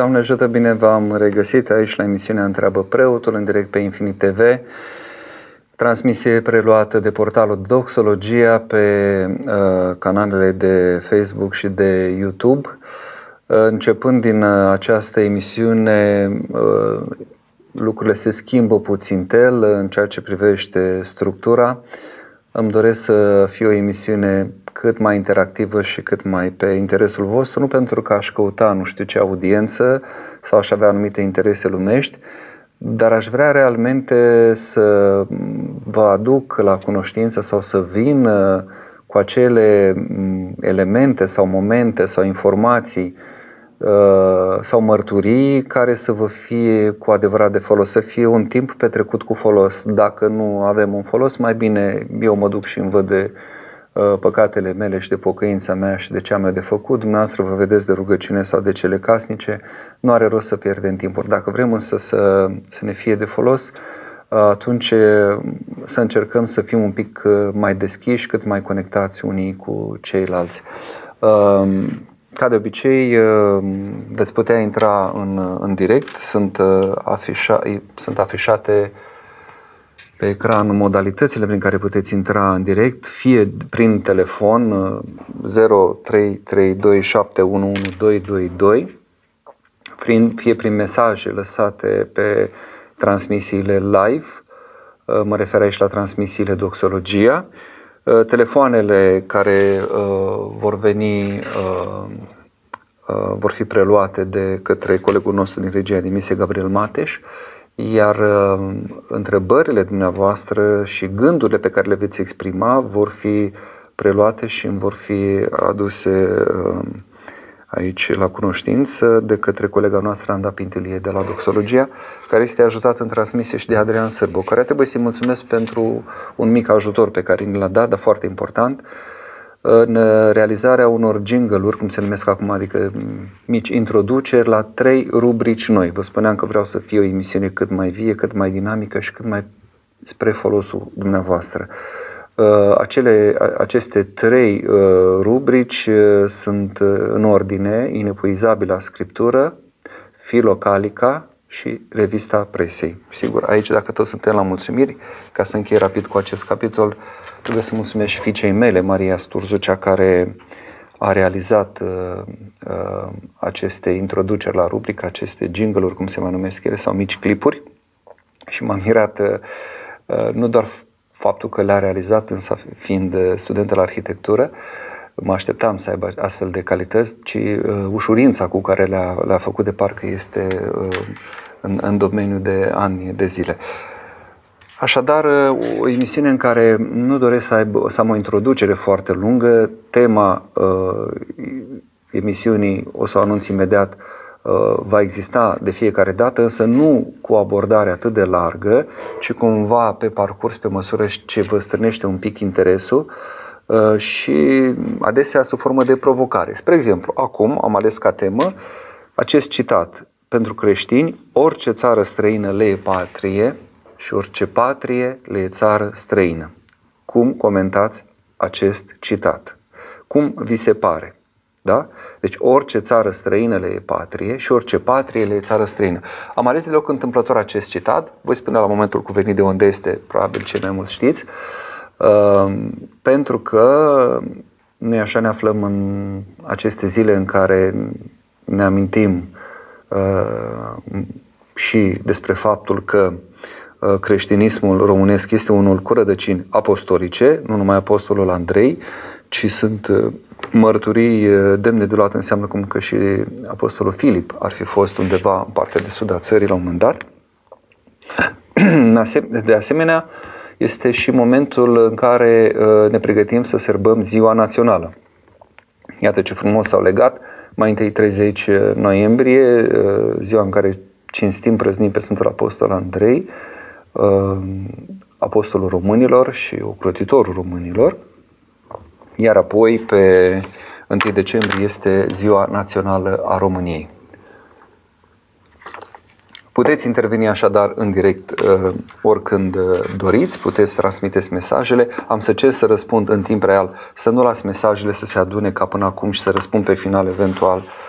Doamne ajută bine, v-am regăsit aici la emisiunea Întreabă Preotul în direct pe Infinit TV. Transmisie preluată de portalul Doxologia pe uh, canalele de Facebook și de YouTube. Uh, începând din uh, această emisiune, uh, lucrurile se schimbă puțin tel în ceea ce privește structura. Îmi doresc să fie o emisiune cât mai interactivă și cât mai pe interesul vostru, nu pentru că aș căuta nu știu ce audiență sau aș avea anumite interese lumești, dar aș vrea realmente să vă aduc la cunoștință sau să vin uh, cu acele mm, elemente sau momente sau informații uh, sau mărturii care să vă fie cu adevărat de folos, să fie un timp petrecut cu folos. Dacă nu avem un folos, mai bine eu mă duc și îmi văd de Uh, păcatele mele și de pocăința mea și de ce am eu de făcut, dumneavoastră vă vedeți de rugăciune sau de cele casnice, nu are rost să pierdem timpul. Dacă vrem însă să, să ne fie de folos, uh, atunci uh, să încercăm să fim un pic mai deschiși, cât mai conectați unii cu ceilalți. Ca de obicei, veți putea intra în, în direct, sunt, afișa, sunt afișate pe ecran modalitățile prin care puteți intra în direct, fie prin telefon 0332711222, fie prin mesaje lăsate pe transmisiile live, uh, mă refer aici la transmisiile Doxologia, uh, telefoanele care uh, vor veni vor fi preluate de către colegul nostru din regia de emisie, Gabriel Mateș, iar uh, întrebările dumneavoastră și gândurile pe care le veți exprima vor fi preluate și îmi vor fi aduse uh, aici la cunoștință de către colega noastră Anda Pintelie de la Doxologia, care este ajutat în transmisie și de Adrian Sârbo, care trebuie să-i mulțumesc pentru un mic ajutor pe care ni l-a dat, dar foarte important, în realizarea unor jingle-uri, cum se numesc acum, adică mici introduceri la trei rubrici noi. Vă spuneam că vreau să fie o emisiune cât mai vie, cât mai dinamică și cât mai spre folosul dumneavoastră. Uh, acele, aceste trei uh, rubrici uh, sunt în ordine inepuizabilă scriptură, filocalica și revista presei. Sigur, aici dacă toți suntem la mulțumiri, ca să închei rapid cu acest capitol, trebuie să mulțumesc și fiicei mele, Maria Sturzucea, care a realizat uh, uh, aceste introduceri la rubrică, aceste jingle-uri, cum se mai numesc ele, sau mici clipuri. Și m-am mirat uh, nu doar faptul că le-a realizat, însă fiind student la arhitectură, mă așteptam să aibă astfel de calități, ci uh, ușurința cu care le-a, le-a făcut de parcă este uh, în, în domeniul de ani de zile. Așadar, o emisiune în care nu doresc să, aibă, să am o introducere foarte lungă, tema uh, emisiunii, o să o anunț imediat, uh, va exista de fiecare dată, însă nu cu o abordare atât de largă, ci cumva pe parcurs, pe măsură ce vă strânește un pic interesul uh, și adesea sub formă de provocare. Spre exemplu, acum am ales ca temă acest citat pentru creștini, orice țară străină le e patrie și orice patrie le e țară străină. Cum comentați acest citat? Cum vi se pare? Da? Deci orice țară străină le e patrie și orice patrie le e țară străină. Am ales de loc întâmplător acest citat, voi spune la momentul cuvenit de unde este, probabil cei mai mulți știți, uh, pentru că noi așa ne aflăm în aceste zile în care ne amintim Uh, și despre faptul că uh, creștinismul românesc este unul cu rădăcini apostolice, nu numai apostolul Andrei, ci sunt uh, mărturii demne de luat înseamnă cum că și apostolul Filip ar fi fost undeva în partea de sud a țării la un moment dat. De asemenea, este și momentul în care ne pregătim să sărbăm ziua națională. Iată ce frumos s-au legat mai întâi 30 noiembrie, uh, ziua în care cinstim, prăznim pe Sfântul Apostol Andrei, uh, apostolul românilor și ocrotitorul românilor, iar apoi pe 1 decembrie este ziua națională a României. Puteți interveni așadar în direct uh, oricând uh, doriți, puteți transmiteți mesajele. Am să cer să răspund în timp real, să nu las mesajele să se adune ca până acum și să răspund pe final eventual uh,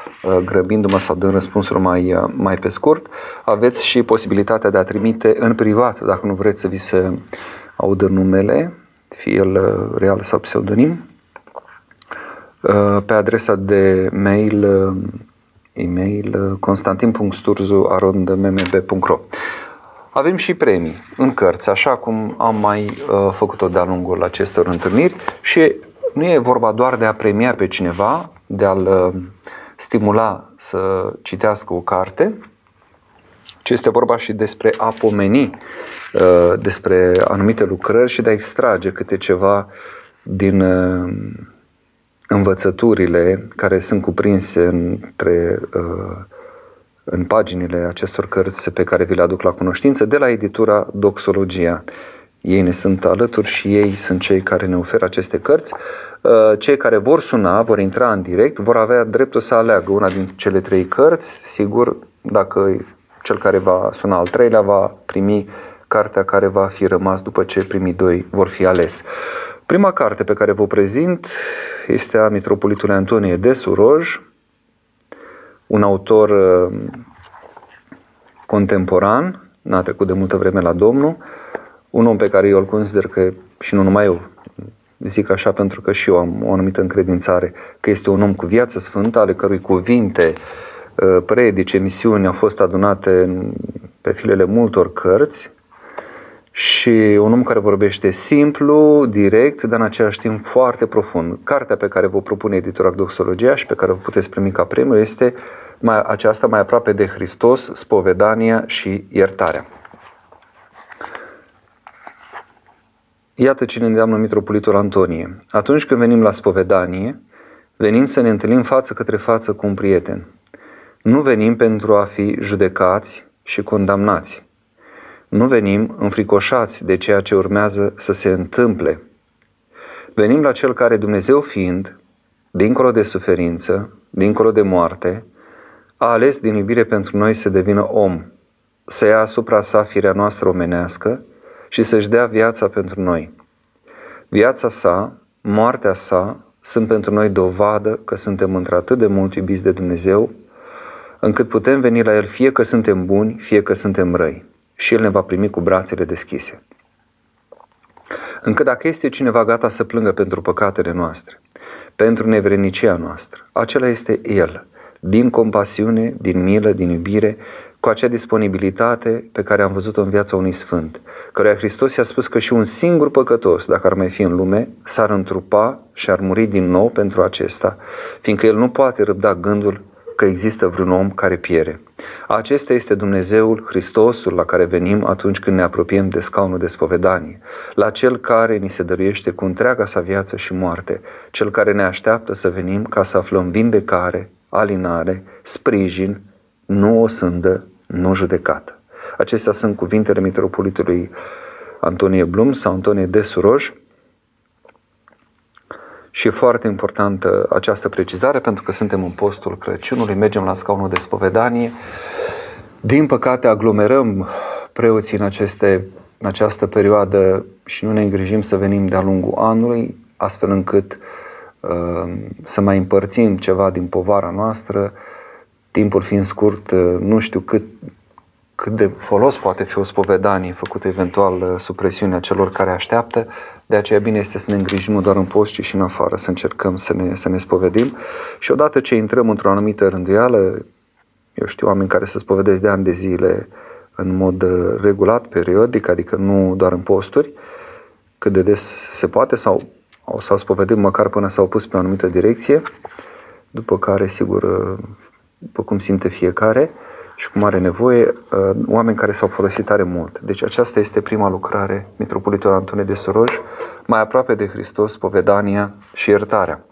grăbindu-mă sau dând răspunsuri mai, uh, mai pe scurt, aveți și posibilitatea de a trimite în privat, dacă nu vreți să vi se audă numele, fie el uh, real sau pseudonim, pe adresa de mail e-mail constantin.sturzu.mmb.ro avem și premii în cărți, așa cum am mai uh, făcut-o de-a lungul acestor întâlniri și nu e vorba doar de a premia pe cineva, de a-l uh, stimula să citească o carte, ci este vorba și despre a pomeni uh, despre anumite lucrări și de a extrage câte ceva din uh, învățăturile care sunt cuprinse între uh, în paginile acestor cărți pe care vi le aduc la cunoștință de la editura Doxologia. Ei ne sunt alături și ei sunt cei care ne oferă aceste cărți. Uh, cei care vor suna, vor intra în direct, vor avea dreptul să aleagă una din cele trei cărți. Sigur, dacă cel care va suna al treilea va primi cartea care va fi rămas după ce primii doi vor fi ales. Prima carte pe care vă prezint este a Mitropolitului Antonie de Suroj, un autor uh, contemporan, n-a trecut de multă vreme la Domnul, un om pe care eu îl consider că, și nu numai eu, zic așa pentru că și eu am o anumită încredințare, că este un om cu viață sfântă, ale cărui cuvinte, uh, predice, misiuni au fost adunate pe filele multor cărți, și un om care vorbește simplu, direct, dar în același timp foarte profund. Cartea pe care vă propune editura Doxologia și pe care o puteți primi ca premiu este mai, aceasta mai aproape de Hristos, spovedania și iertarea. Iată cine îndeamnă Mitropolitul Antonie. Atunci când venim la spovedanie, venim să ne întâlnim față către față cu un prieten. Nu venim pentru a fi judecați și condamnați, nu venim înfricoșați de ceea ce urmează să se întâmple. Venim la Cel care, Dumnezeu fiind, dincolo de suferință, dincolo de moarte, a ales din iubire pentru noi să devină om, să ia asupra sa firea noastră omenească și să-și dea viața pentru noi. Viața sa, moartea sa, sunt pentru noi dovadă că suntem într-atât de mult iubiți de Dumnezeu, încât putem veni la El fie că suntem buni, fie că suntem răi și El ne va primi cu brațele deschise. Încă dacă este cineva gata să plângă pentru păcatele noastre, pentru nevrednicia noastră, acela este El, din compasiune, din milă, din iubire, cu acea disponibilitate pe care am văzut-o în viața unui sfânt, căruia Hristos i-a spus că și un singur păcătos, dacă ar mai fi în lume, s-ar întrupa și ar muri din nou pentru acesta, fiindcă el nu poate răbda gândul că există vreun om care piere. Acesta este Dumnezeul Hristosul la care venim atunci când ne apropiem de scaunul de spovedanie, la Cel care ni se dăruiește cu întreaga sa viață și moarte, Cel care ne așteaptă să venim ca să aflăm vindecare, alinare, sprijin, nu o sândă, nu judecată. Acestea sunt cuvintele mitropolitului Antonie Blum sau Antonie de Suroj, și e foarte importantă această precizare pentru că suntem în postul Crăciunului, mergem la scaunul de spovedanie. Din păcate aglomerăm preoții în, aceste, în această perioadă și nu ne îngrijim să venim de-a lungul anului, astfel încât uh, să mai împărțim ceva din povara noastră. Timpul fiind scurt, uh, nu știu cât, cât de folos poate fi o spovedanie făcută eventual uh, sub presiunea celor care așteaptă, de aceea bine este să ne îngrijim nu doar în post, ci și în afară, să încercăm să ne, să ne spovedim. Și odată ce intrăm într-o anumită rânduială, eu știu oameni care se spovedesc de ani de zile în mod uh, regulat, periodic, adică nu doar în posturi, cât de des se poate sau s-au spovedit măcar până s-au pus pe o anumită direcție, după care, sigur, uh, după cum simte fiecare, și cum are nevoie, uh, oameni care s-au folosit tare mult. Deci aceasta este prima lucrare, Mitropolitul Antone de Soroj, mai aproape de Hristos, povedania și iertarea.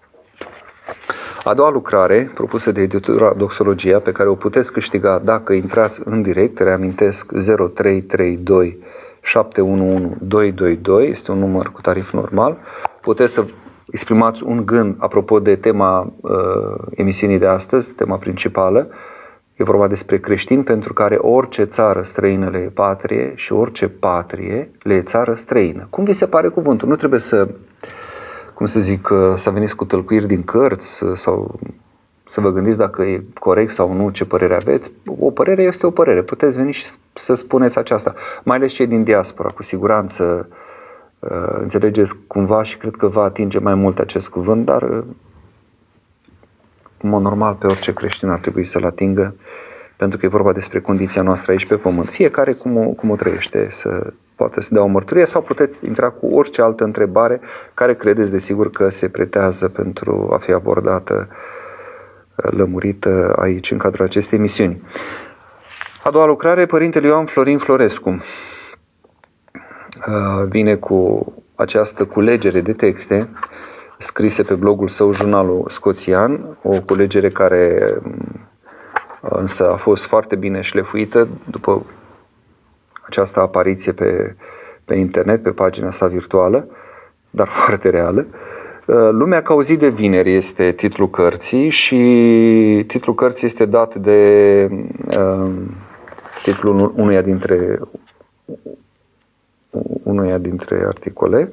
A doua lucrare, propusă de editura Doxologia, pe care o puteți câștiga dacă intrați în direct, reamintesc 0332 711 222, este un număr cu tarif normal, puteți să exprimați un gând apropo de tema uh, emisiunii de astăzi, tema principală, E vorba despre creștini pentru care orice țară străină le e patrie și orice patrie le e țară străină. Cum vi se pare cuvântul? Nu trebuie să, cum să zic, să veniți cu tălcuiri din cărți sau să vă gândiți dacă e corect sau nu, ce părere aveți. O părere este o părere. Puteți veni și să spuneți aceasta. Mai ales cei din diaspora, cu siguranță uh, înțelegeți cumva și cred că va atinge mai mult acest cuvânt, dar uh, în mod normal pe orice creștin ar trebui să-l atingă, pentru că e vorba despre condiția noastră aici pe pământ. Fiecare cum o, cum o trăiește, să poate să dea o mărturie sau puteți intra cu orice altă întrebare care credeți desigur că se pretează pentru a fi abordată lămurită aici în cadrul acestei emisiuni. A doua lucrare, Părintele Ioan Florin Florescu uh, vine cu această culegere de texte scrise pe blogul său, jurnalul scoțian, o culegere care uh, însă a fost foarte bine șlefuită după această apariție pe, pe internet, pe pagina sa virtuală, dar foarte reală. Uh, Lumea ca o zi de vineri este titlul cărții și titlul cărții este dat de uh, titlul unuia dintre unuia dintre articole.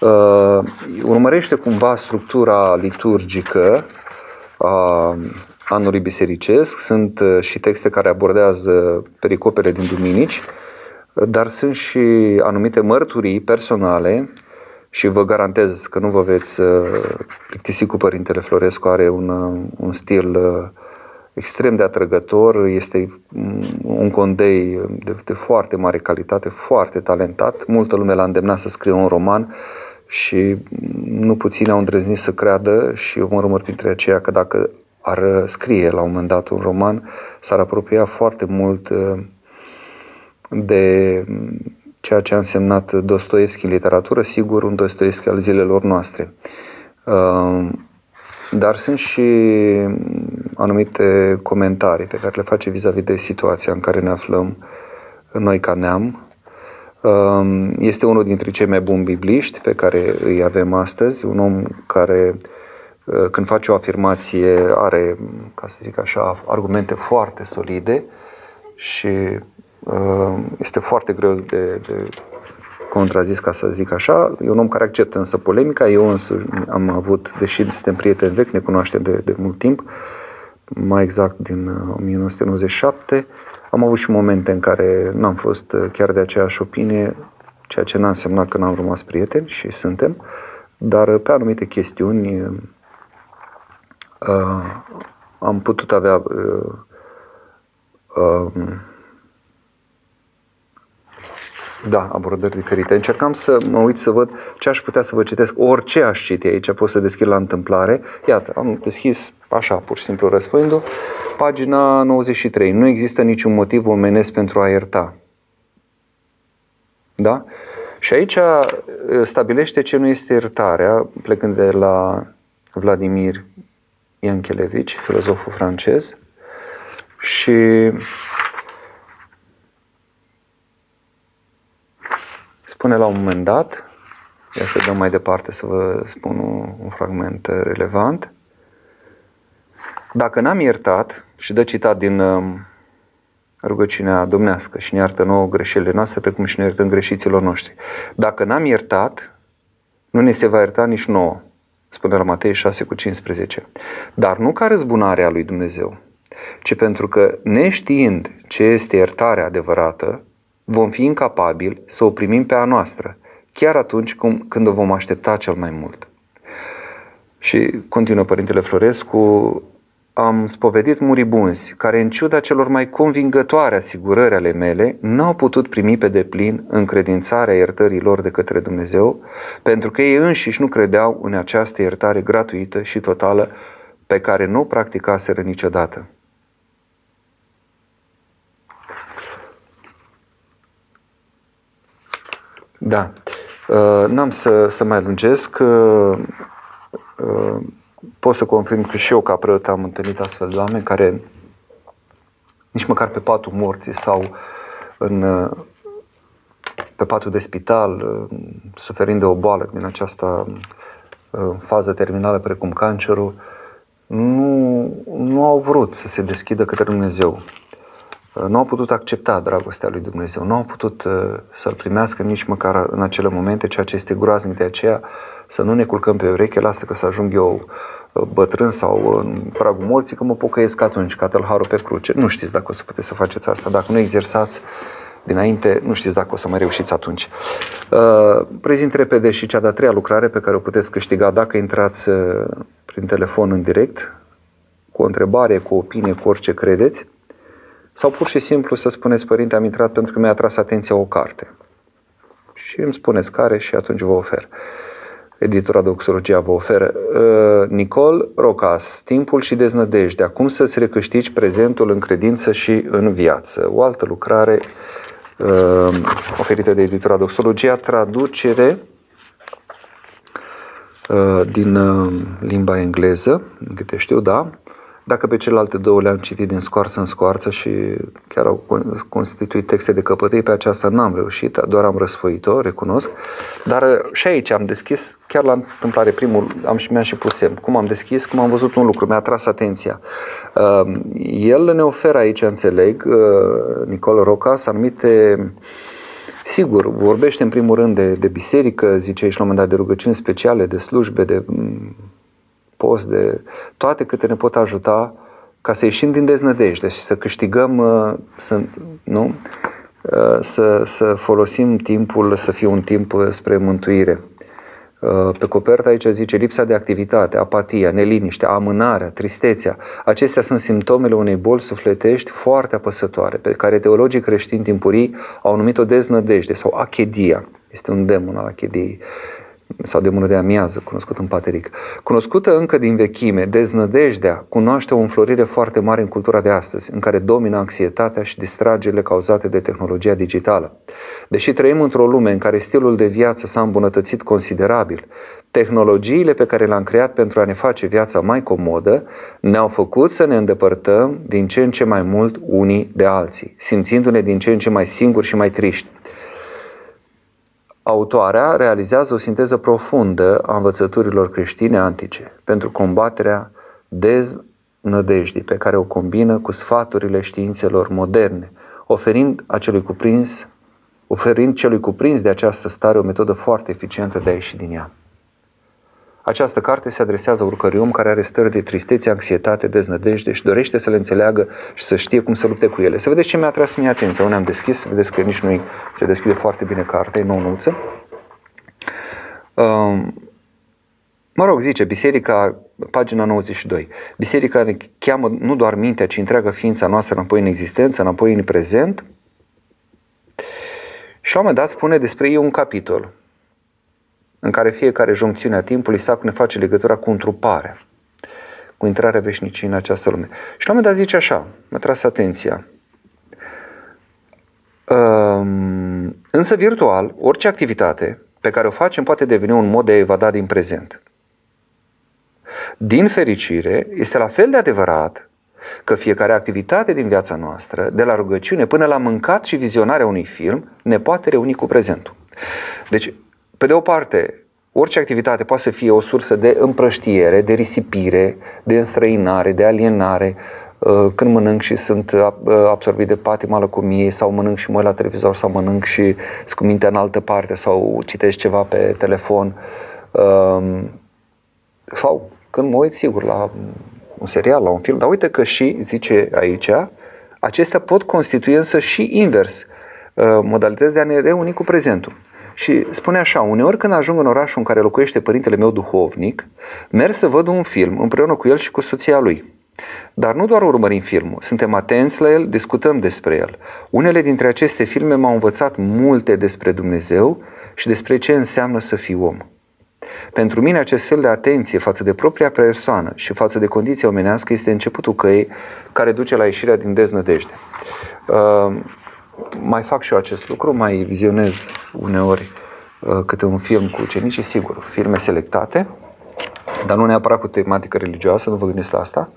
Uh, urmărește cumva structura liturgică a anului bisericesc. Sunt uh, și texte care abordează pericopele din duminici, dar sunt și anumite mărturii personale și vă garantez că nu vă veți uh, plictisi cu Părintele Florescu, are un, uh, un stil uh, extrem de atrăgător, este un condei de, de foarte mare calitate, foarte talentat. Multă lume l-a îndemnat să scrie un roman și nu puțini au îndrăznit să creadă și eu mă rămăr printre aceia că dacă ar scrie la un moment dat un roman, s-ar apropia foarte mult de ceea ce a însemnat Dostoevski în literatură, sigur un Dostoevski al zilelor noastre. Uh, dar sunt și anumite comentarii pe care le face vis-a-vis de situația în care ne aflăm noi ca neam. Uh, este unul dintre cei mai buni bibliști pe care îi avem astăzi, un om care uh, când face o afirmație are, ca să zic așa, argumente foarte solide și Uh, este foarte greu de, de contrazis, ca să zic așa. E un om care acceptă însă polemica. Eu însă am avut, deși suntem prieteni vechi, ne cunoaștem de, de mult timp, mai exact din 1997, uh, am avut și momente în care n-am fost uh, chiar de aceeași opinie, ceea ce n-a însemnat că n-am rămas prieteni și suntem, dar pe anumite chestiuni uh, am putut avea uh, uh, da, abordări diferite. Încercam să mă uit să văd ce aș putea să vă citesc. Orice aș citi aici, pot să deschid la întâmplare. Iată, am deschis așa, pur și simplu răspundul. Pagina 93. Nu există niciun motiv omenesc pentru a ierta. Da? Și aici uh, stabilește ce nu este iertarea, plecând de la Vladimir Iankelevici, filozoful francez. Și Spune la un moment dat, ia să dăm mai departe să vă spun un, un fragment relevant, dacă n-am iertat, și dă citat din um, rugăciunea domnească și ne iartă nouă greșelile noastre, pe cum și ne iertăm greșiților noștri. Dacă n-am iertat, nu ne se va ierta nici nouă, spune la Matei 6 cu 15. Dar nu ca răzbunarea lui Dumnezeu, ci pentru că neștiind ce este iertarea adevărată, vom fi incapabili să o primim pe a noastră, chiar atunci cum, când o vom aștepta cel mai mult. Și continuă Părintele Florescu, am spovedit muribunzi care, în ciuda celor mai convingătoare asigurări ale mele, nu au putut primi pe deplin încredințarea iertării lor de către Dumnezeu, pentru că ei înșiși nu credeau în această iertare gratuită și totală pe care nu o practicaseră niciodată. Da. Uh, n-am să, să mai lungesc. Uh, uh, pot să confirm că și eu ca preot am întâlnit astfel de oameni care nici măcar pe patul morții sau în, pe patul de spital, suferind de o boală din această fază terminală precum cancerul, nu, nu au vrut să se deschidă către Dumnezeu nu au putut accepta dragostea lui Dumnezeu, nu au putut uh, să-L primească nici măcar în acele momente, ceea ce este groaznic de aceea, să nu ne culcăm pe ureche, lasă că să ajung eu bătrân sau în pragul morții, că mă pocăiesc atunci, ca tălharul pe cruce. Nu știți dacă o să puteți să faceți asta. Dacă nu exersați dinainte, nu știți dacă o să mai reușiți atunci. Uh, prezint repede și cea de-a treia lucrare pe care o puteți câștiga dacă intrați uh, prin telefon în direct, cu o întrebare, cu o opinie, cu orice credeți, sau pur și simplu să spuneți, părinte, am intrat pentru că mi-a atras atenția o carte. Și îmi spuneți care și atunci vă ofer. Editura Doxologia vă oferă. Uh, Nicol Rocas, Timpul și deznădejdea. Cum să-ți recâștigi prezentul în credință și în viață. O altă lucrare uh, oferită de editura Doxologia, traducere uh, din uh, limba engleză, câte știu, da, dacă pe celelalte două le-am citit din scoarță în scoarță și chiar au constituit texte de căpătăi, pe aceasta n-am reușit, doar am răsfoit-o, recunosc. Dar uh, și aici am deschis, chiar la întâmplare primul, am și mi-am și pus semn. Cum am deschis, cum am văzut un lucru, mi-a atras atenția. Uh, el ne oferă aici, înțeleg, uh, Nicol Rocas, anumite Sigur, vorbește în primul rând de, de biserică, zice aici la un moment dat de rugăciuni speciale, de slujbe, de post, de toate câte ne pot ajuta ca să ieșim din deznădejde și să câștigăm, uh, să, nu? Uh, să, să folosim timpul să fie un timp spre mântuire. Uh, pe copertă aici zice lipsa de activitate, apatia, neliniștea, amânarea, tristețea. Acestea sunt simptomele unei boli sufletești foarte apăsătoare, pe care teologii creștini timpurii au numit-o deznădejde sau achedia. Este un demon al achediei sau demonul de amiază, cunoscut în pateric. Cunoscută încă din vechime, deznădejdea cunoaște o înflorire foarte mare în cultura de astăzi, în care domină anxietatea și distragerile cauzate de tehnologia digitală. Deși trăim într-o lume în care stilul de viață s-a îmbunătățit considerabil, tehnologiile pe care le-am creat pentru a ne face viața mai comodă ne-au făcut să ne îndepărtăm din ce în ce mai mult unii de alții, simțindu-ne din ce în ce mai singuri și mai triști. Autoarea realizează o sinteză profundă a învățăturilor creștine antice pentru combaterea deznădejdii pe care o combină cu sfaturile științelor moderne, oferind acelui cuprins, oferind celui cuprins de această stare o metodă foarte eficientă de a ieși din ea. Această carte se adresează oricărui om care are stări de tristețe, anxietate, deznădejde și dorește să le înțeleagă și să știe cum să lupte cu ele. Să vedeți ce mi-a tras mie atenția. Unde am deschis, vedeți că nici nu se deschide foarte bine cartea, e nouă um, Mă rog, zice, biserica, pagina 92, biserica ne cheamă nu doar mintea, ci întreaga ființa noastră înapoi în existență, înapoi în prezent. Și la un moment dat spune despre ei un capitol în care fiecare joncțiune a timpului sac ne face legătura cu întruparea, cu intrarea veșnicii în această lume. Și la un moment dat zice așa, mă tras atenția, um, însă virtual, orice activitate pe care o facem poate deveni un mod de a evada din prezent. Din fericire, este la fel de adevărat că fiecare activitate din viața noastră, de la rugăciune până la mâncat și vizionarea unui film, ne poate reuni cu prezentul. Deci, pe de o parte, orice activitate poate să fie o sursă de împrăștiere, de risipire, de înstrăinare, de alienare, uh, când mănânc și sunt uh, absorbit de patima lăcomiei sau mănânc și mă la televizor sau mănânc și cu mintea în altă parte sau citesc ceva pe telefon um, sau când mă uit sigur la un serial, la un film, dar uite că și, zice aici, acestea pot constitui însă și invers uh, modalități de a ne reuni cu prezentul. Și spune așa, uneori când ajung în orașul în care locuiește părintele meu duhovnic, merg să văd un film împreună cu el și cu soția lui. Dar nu doar urmărim filmul, suntem atenți la el, discutăm despre el. Unele dintre aceste filme m-au învățat multe despre Dumnezeu și despre ce înseamnă să fii om. Pentru mine acest fel de atenție față de propria persoană și față de condiția omenească este începutul căii care duce la ieșirea din deznădejde. Uh, mai fac și eu acest lucru, mai vizionez uneori uh, câte un film cu ucenicii, sigur, filme selectate, dar nu neapărat cu tematică religioasă, nu vă gândiți la asta.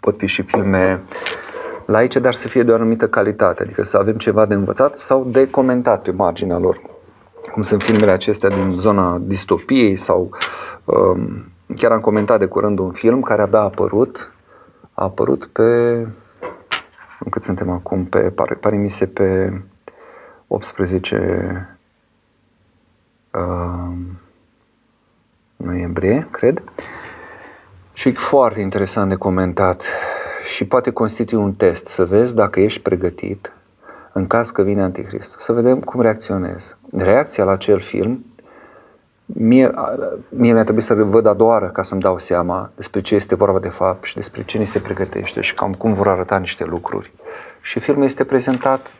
Pot fi și filme laice, dar să fie de o anumită calitate, adică să avem ceva de învățat sau de comentat pe marginea lor. Cum sunt filmele acestea din zona distopiei sau um, chiar am comentat de curând un film care abia a apărut, a apărut pe cât suntem acum, pe, pare, pare mi se pe 18 uh, noiembrie, cred. Și e foarte interesant de comentat și poate constitui un test să vezi dacă ești pregătit în caz că vine Anticristul. Să vedem cum reacționezi. Reacția la acel film Mie, mie mi-a trebuit să văd a doua oară ca să-mi dau seama despre ce este vorba de fapt și despre ce ni se pregătește și cam cum vor arăta niște lucruri. Și filmul este prezentat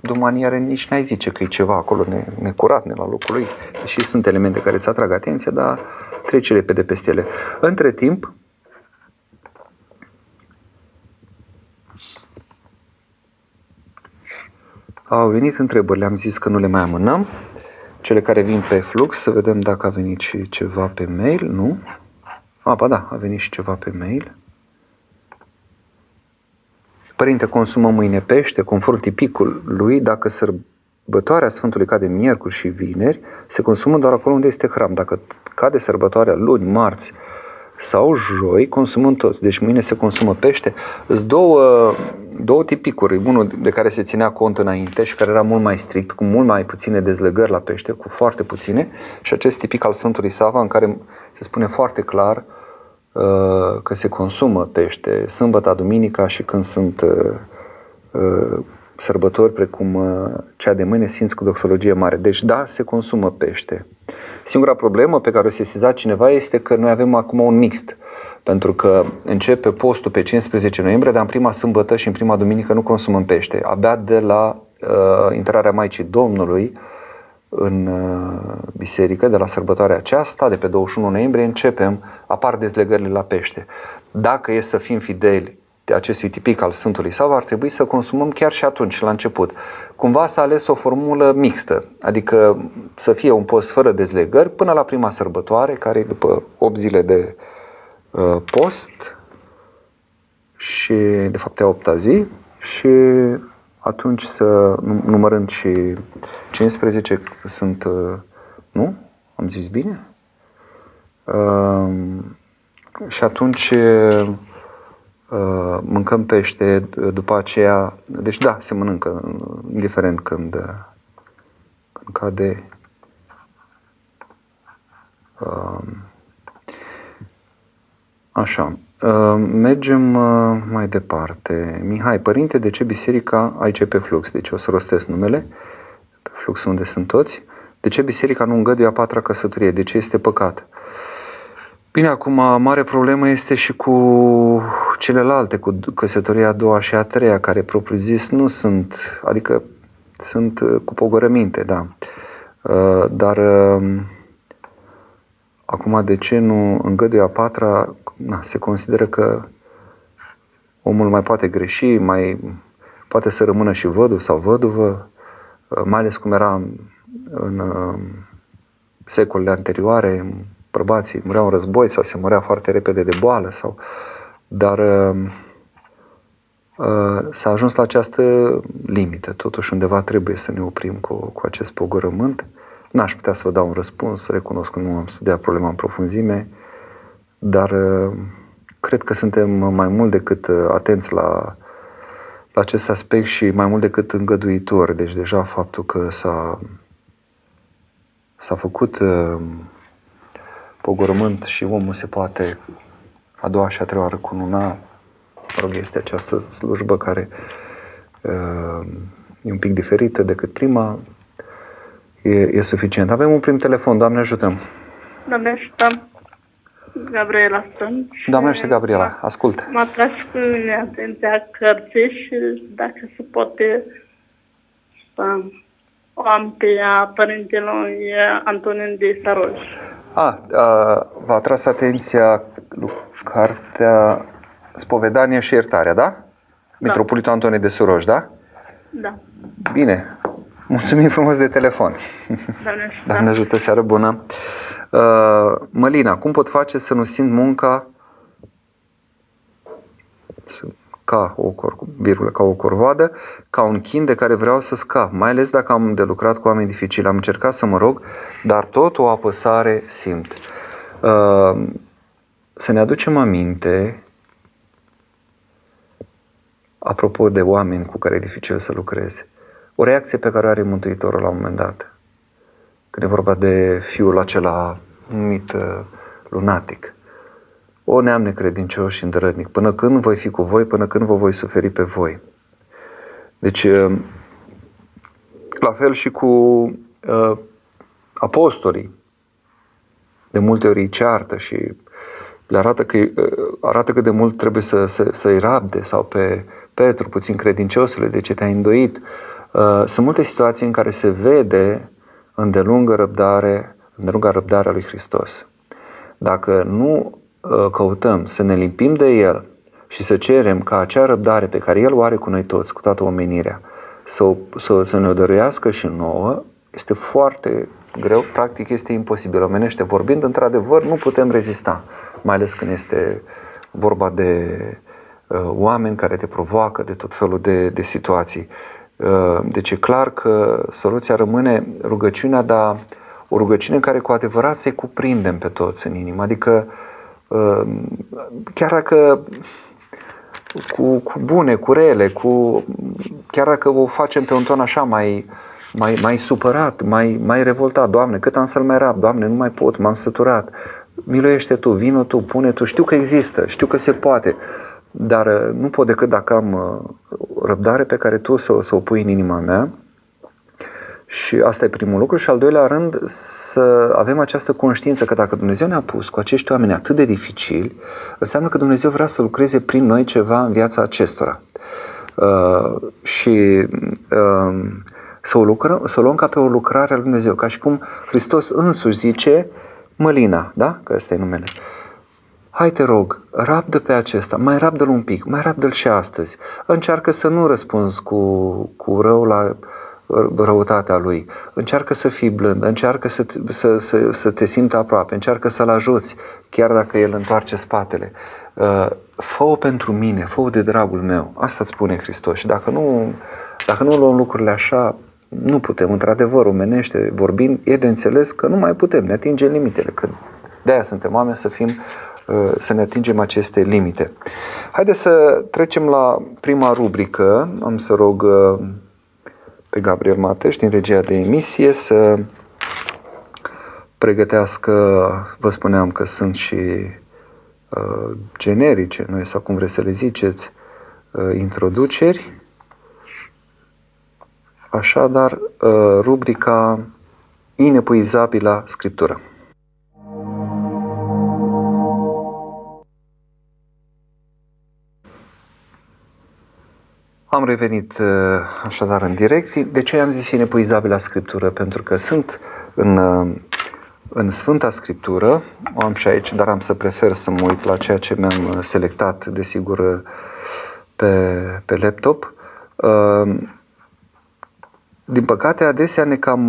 de o manieră nici n-ai zice că e ceva acolo necurat, ne la locul lui, deși sunt elemente care îți atrag atenția, dar trece repede peste ele. Între timp, au venit întrebări, le-am zis că nu le mai amânăm. Cele care vin pe flux, să vedem dacă a venit și ceva pe mail, nu? A, ba da, a venit și ceva pe mail. Părinte, consumă mâine pește, conform tipicul lui, dacă sărbătoarea Sfântului cade miercuri și vineri, se consumă doar acolo unde este hram. Dacă cade sărbătoarea luni, marți sau joi, consumăm toți. Deci mâine se consumă pește. Sunt două, două tipicuri. Unul de care se ținea cont înainte și care era mult mai strict, cu mult mai puține dezlegări la pește, cu foarte puține. Și acest tipic al Sfântului Sava, în care se spune foarte clar uh, că se consumă pește sâmbătă, duminica și când sunt uh, uh, sărbători precum uh, cea de mâine, simți cu doxologie mare. Deci da, se consumă pește. Singura problemă pe care o sesiza cineva este că noi avem acum un mixt. Pentru că începe postul pe 15 noiembrie, dar în prima sâmbătă și în prima duminică nu consumăm pește. Abia de la uh, intrarea Maicii Domnului în uh, biserică, de la sărbătoarea aceasta, de pe 21 noiembrie, începem, apar dezlegările la pește. Dacă e să fim fideli de acestui tipic al Sfântului Sava, ar trebui să consumăm chiar și atunci, la început. Cumva s-a ales o formulă mixtă, adică să fie un post fără dezlegări până la prima sărbătoare, care e după 8 zile de uh, post și de fapt e a 8 zi și atunci să numărând și 15 sunt, uh, nu? Am zis bine? Uh, și atunci uh, Uh, mâncăm pește, uh, după aceea, deci da, se mănâncă, indiferent când, uh, când cade. Așa, mergem mai departe. Mihai, părinte, de ce biserica, aici pe flux, deci o să rostesc numele, pe flux unde sunt toți, de ce biserica nu îngăduie a patra căsătorie, de ce este păcat? Bine, acum mare problemă este și cu celelalte, cu căsătoria a doua și a treia, care propriu zis nu sunt, adică sunt uh, cu pogorăminte, da. Uh, dar um, acum de ce nu îngăduie a patra, na, se consideră că omul mai poate greși, mai poate să rămână și văduv sau văduvă, uh, mai ales cum era în secolele anterioare, bărbații mureau în război sau se murea foarte repede de boală sau dar uh, uh, s-a ajuns la această limită. Totuși undeva trebuie să ne oprim cu, cu acest pogorământ. N-aș putea să vă dau un răspuns, recunosc că nu am studiat problema în profunzime, dar uh, cred că suntem mai mult decât atenți la, la acest aspect și mai mult decât îngăduitori. Deci deja faptul că s-a, s-a făcut pogorământ și omul se poate a doua și a treia oară cununa, mă rog, este această slujbă care uh, e un pic diferită decât prima, e, e suficient. Avem un prim telefon, Doamne ajutăm! Doamne ajutăm! Gabriela sunt. Doamne ajută, Gabriela, ascult. M-a tras cu mine atenția cărții și dacă se poate să o am pe ea părintelui Antonin de Saroj. A, a, v-a atras atenția cartea Spovedania și iertarea, da? da. Metropolitul Antonie de Suroș, da? Da. Bine. Mulțumim frumos de telefon. Doamne ajută. Doamne ajută, seară bună. Uh, Mălina, cum pot face să nu simt munca ca o, cor, virgulă, ca o corvoadă, ca un chin de care vreau să scap, mai ales dacă am de lucrat cu oameni dificili. Am încercat să mă rog, dar tot o apăsare simt. Uh, să ne aducem aminte, apropo de oameni cu care e dificil să lucrezi, o reacție pe care o are Mântuitorul la un moment dat. Când e vorba de fiul acela numit uh, lunatic. O neam necredincios și îndrădnic, până când voi fi cu voi, până când vă voi suferi pe voi. Deci, uh, la fel și cu uh, apostolii. De multe ori îi ceartă și le arată, că, uh, arată cât de mult trebuie să, să, să-i rabde sau pe Petru, puțin credinciosule, de ce te-ai îndoit. Uh, sunt multe situații în care se vede îndelungă răbdare, îndelunga răbdarea lui Hristos. Dacă nu uh, căutăm să ne limpim de El și să cerem ca acea răbdare pe care El o are cu noi toți, cu toată omenirea, să, să, să ne o dăruiască și nouă, este foarte greu, practic este imposibil. Omenește vorbind, într-adevăr, nu putem rezista, mai ales când este vorba de uh, oameni care te provoacă, de tot felul de, de situații. Uh, deci e clar că soluția rămâne rugăciunea, dar o rugăciune în care cu adevărat să-i cuprindem pe toți în inimă. Adică uh, chiar dacă cu, cu bune, cu rele, cu, chiar dacă o facem pe un ton așa mai, mai, mai supărat, mai, mai revoltat, Doamne, cât am să-l mai rab, Doamne, nu mai pot, m-am săturat, miluiește Tu, vină Tu, pune Tu, știu că există, știu că se poate, dar uh, nu pot decât dacă am uh, răbdare pe care Tu să, să o pui în inima mea și asta e primul lucru și al doilea rând să avem această conștiință că dacă Dumnezeu ne-a pus cu acești oameni atât de dificili, înseamnă că Dumnezeu vrea să lucreze prin noi ceva în viața acestora. Uh, și uh, să o, lucrăm, să o luăm ca pe o lucrare a lui Dumnezeu, ca și cum Hristos însuși zice, Mălina, da? Că ăsta e numele. Hai te rog, rabdă pe acesta, mai rabdă-l un pic, mai rabdă-l și astăzi. Încearcă să nu răspunzi cu, cu rău la răutatea lui. Încearcă să fii blând, încearcă să, să, să, să te simți aproape, încearcă să-l ajuți, chiar dacă el întoarce spatele. Uh, fă-o pentru mine, fă-o de dragul meu. Asta îți spune Hristos. Și dacă nu, dacă nu luăm lucrurile așa, nu putem, într-adevăr, omenește vorbind, e de înțeles că nu mai putem, ne atingem limitele, că de-aia suntem oameni să fim uh, să ne atingem aceste limite. Haideți să trecem la prima rubrică. Am să rog uh, pe Gabriel Mateș din regia de emisie să pregătească, vă spuneam că sunt și uh, generice, nu sau cum vreți să le ziceți, uh, introduceri. Așadar, uh, rubrica Inepuizabilă Scriptură. Am revenit uh, așadar în direct. De ce am zis inepuizabilă Scriptură? Pentru că sunt în, uh, în Sfânta Scriptură, o am și aici, dar am să prefer să mă uit la ceea ce mi-am uh, selectat, desigur, pe, pe laptop. Din păcate, adesea ne cam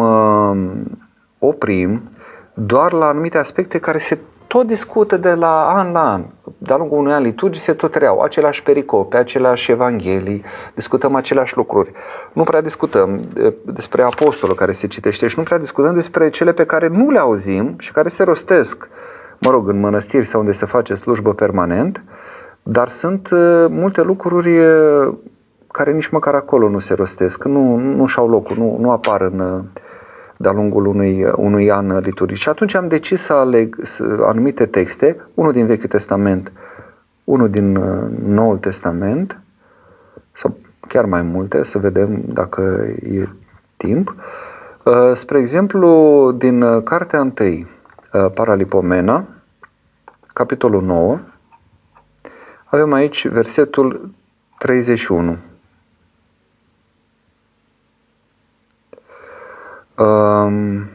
oprim doar la anumite aspecte care se tot discută de la an la an. De-a lungul unui an liturgii se tot reau aceleași pericope, aceleași evanghelii, discutăm aceleași lucruri. Nu prea discutăm despre apostolul care se citește și nu prea discutăm despre cele pe care nu le auzim și care se rostesc, mă rog, în mănăstiri sau unde se face slujbă permanent, dar sunt multe lucruri care nici măcar acolo nu se rostesc, nu, nu și-au locul, nu, nu apar în, de-a lungul unui, unui an liturgic. Și atunci am decis să aleg anumite texte, unul din Vechiul Testament, unul din uh, Noul Testament, sau chiar mai multe, să vedem dacă e timp. Uh, spre exemplu, din uh, Cartea 1, Paralipomena, capitolul 9, avem aici versetul 31. Um,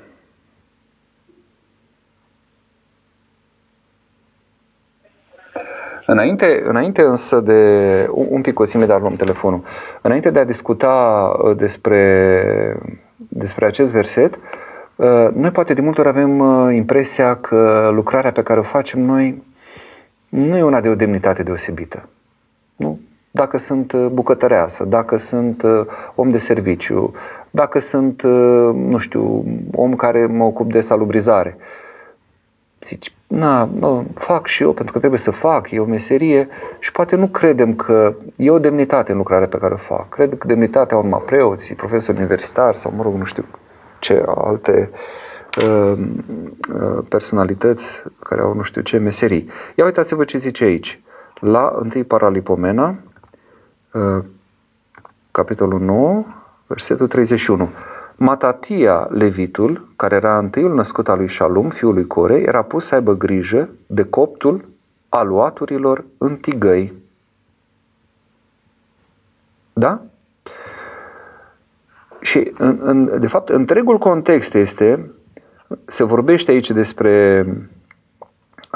Înainte, înainte însă de... Un pic o țime, dar luăm telefonul. Înainte de a discuta uh, despre, despre acest verset, uh, noi poate de multe ori avem uh, impresia că lucrarea pe care o facem noi nu e una de o demnitate deosebită. Nu? Dacă sunt bucătăreasă, dacă sunt om de serviciu, dacă sunt, uh, nu știu, om care mă ocup de salubrizare. Zici, na, nu, fac și eu pentru că trebuie să fac, e o meserie și poate nu credem că e o demnitate în lucrarea pe care o fac. Cred că demnitatea urma preoții, profesori universitari sau, mă rog, nu știu ce alte uh, uh, personalități care au nu știu ce meserii. Ia uitați-vă ce zice aici. La 1 Paralipomena, uh, capitolul 9, versetul 31. Matatia, levitul, care era întâiul născut al lui Shalom, fiul lui Core, era pus să aibă grijă de coptul aluaturilor în tigăi. Da? Și, în, în, de fapt, întregul context este, se vorbește aici despre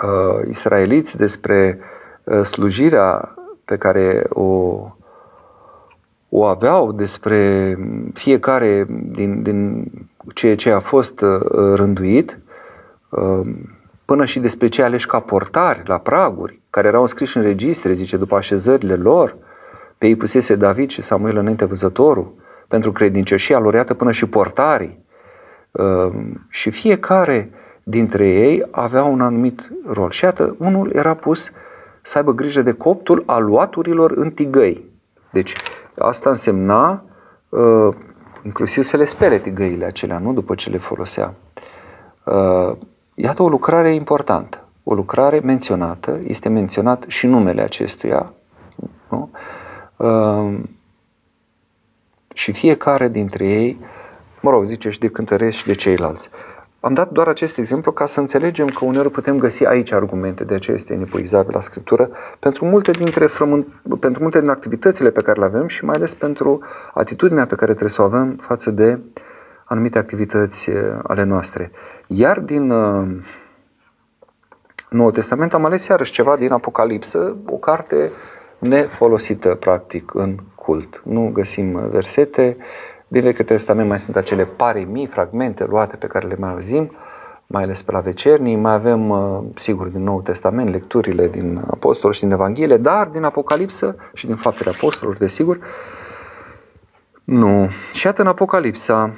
uh, israeliți, despre uh, slujirea pe care o, o aveau, despre fiecare din, din ceea ce a fost uh, rânduit, uh, până și despre cei aleși ca portari la praguri, care erau înscriși în registre, zice, după așezările lor, pe ei pusese David și Samuel înainte văzătorul, pentru credincioșia lor, iată până și portarii. Ehm, și fiecare dintre ei avea un anumit rol. Și iată, unul era pus să aibă grijă de coptul aluaturilor în tigăi. Deci asta însemna uh, inclusiv să le spere tigăile acelea, nu după ce le folosea. Uh, iată o lucrare importantă, o lucrare menționată, este menționat și numele acestuia. Nu? Uh, și fiecare dintre ei, mă rog, zice și de cântărești și de ceilalți. Am dat doar acest exemplu ca să înțelegem că uneori putem găsi aici argumente, de aceea este inepuizabil la Scriptură, pentru multe, dintre frământ, pentru multe din activitățile pe care le avem și mai ales pentru atitudinea pe care trebuie să o avem față de anumite activități eh, ale noastre. Iar din uh, Noul Testament am ales iarăși ceva din Apocalipsă, o carte nefolosită practic în cult. Nu găsim versete. Din Vechiul Testament mai sunt acele pare mii, fragmente luate pe care le mai auzim, mai ales pe la vecernii. Mai avem, uh, sigur, din Noul Testament, lecturile din Apostol și din Evanghelie, dar din Apocalipsă și din Faptele Apostolilor, desigur, nu. Și iată în Apocalipsa,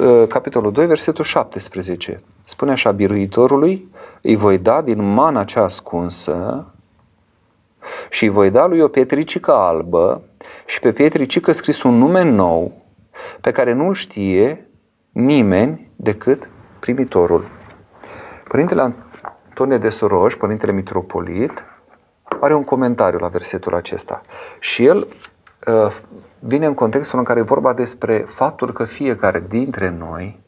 uh, capitolul 2, versetul 17. Spune așa, biruitorului, îi voi da din mana cea ascunsă și îi voi da lui o pietricică albă și pe pietricică scris un nume nou pe care nu știe nimeni decât primitorul. Părintele Antonie de Soroș, Părintele Mitropolit, are un comentariu la versetul acesta și el uh, vine în contextul în care e vorba despre faptul că fiecare dintre noi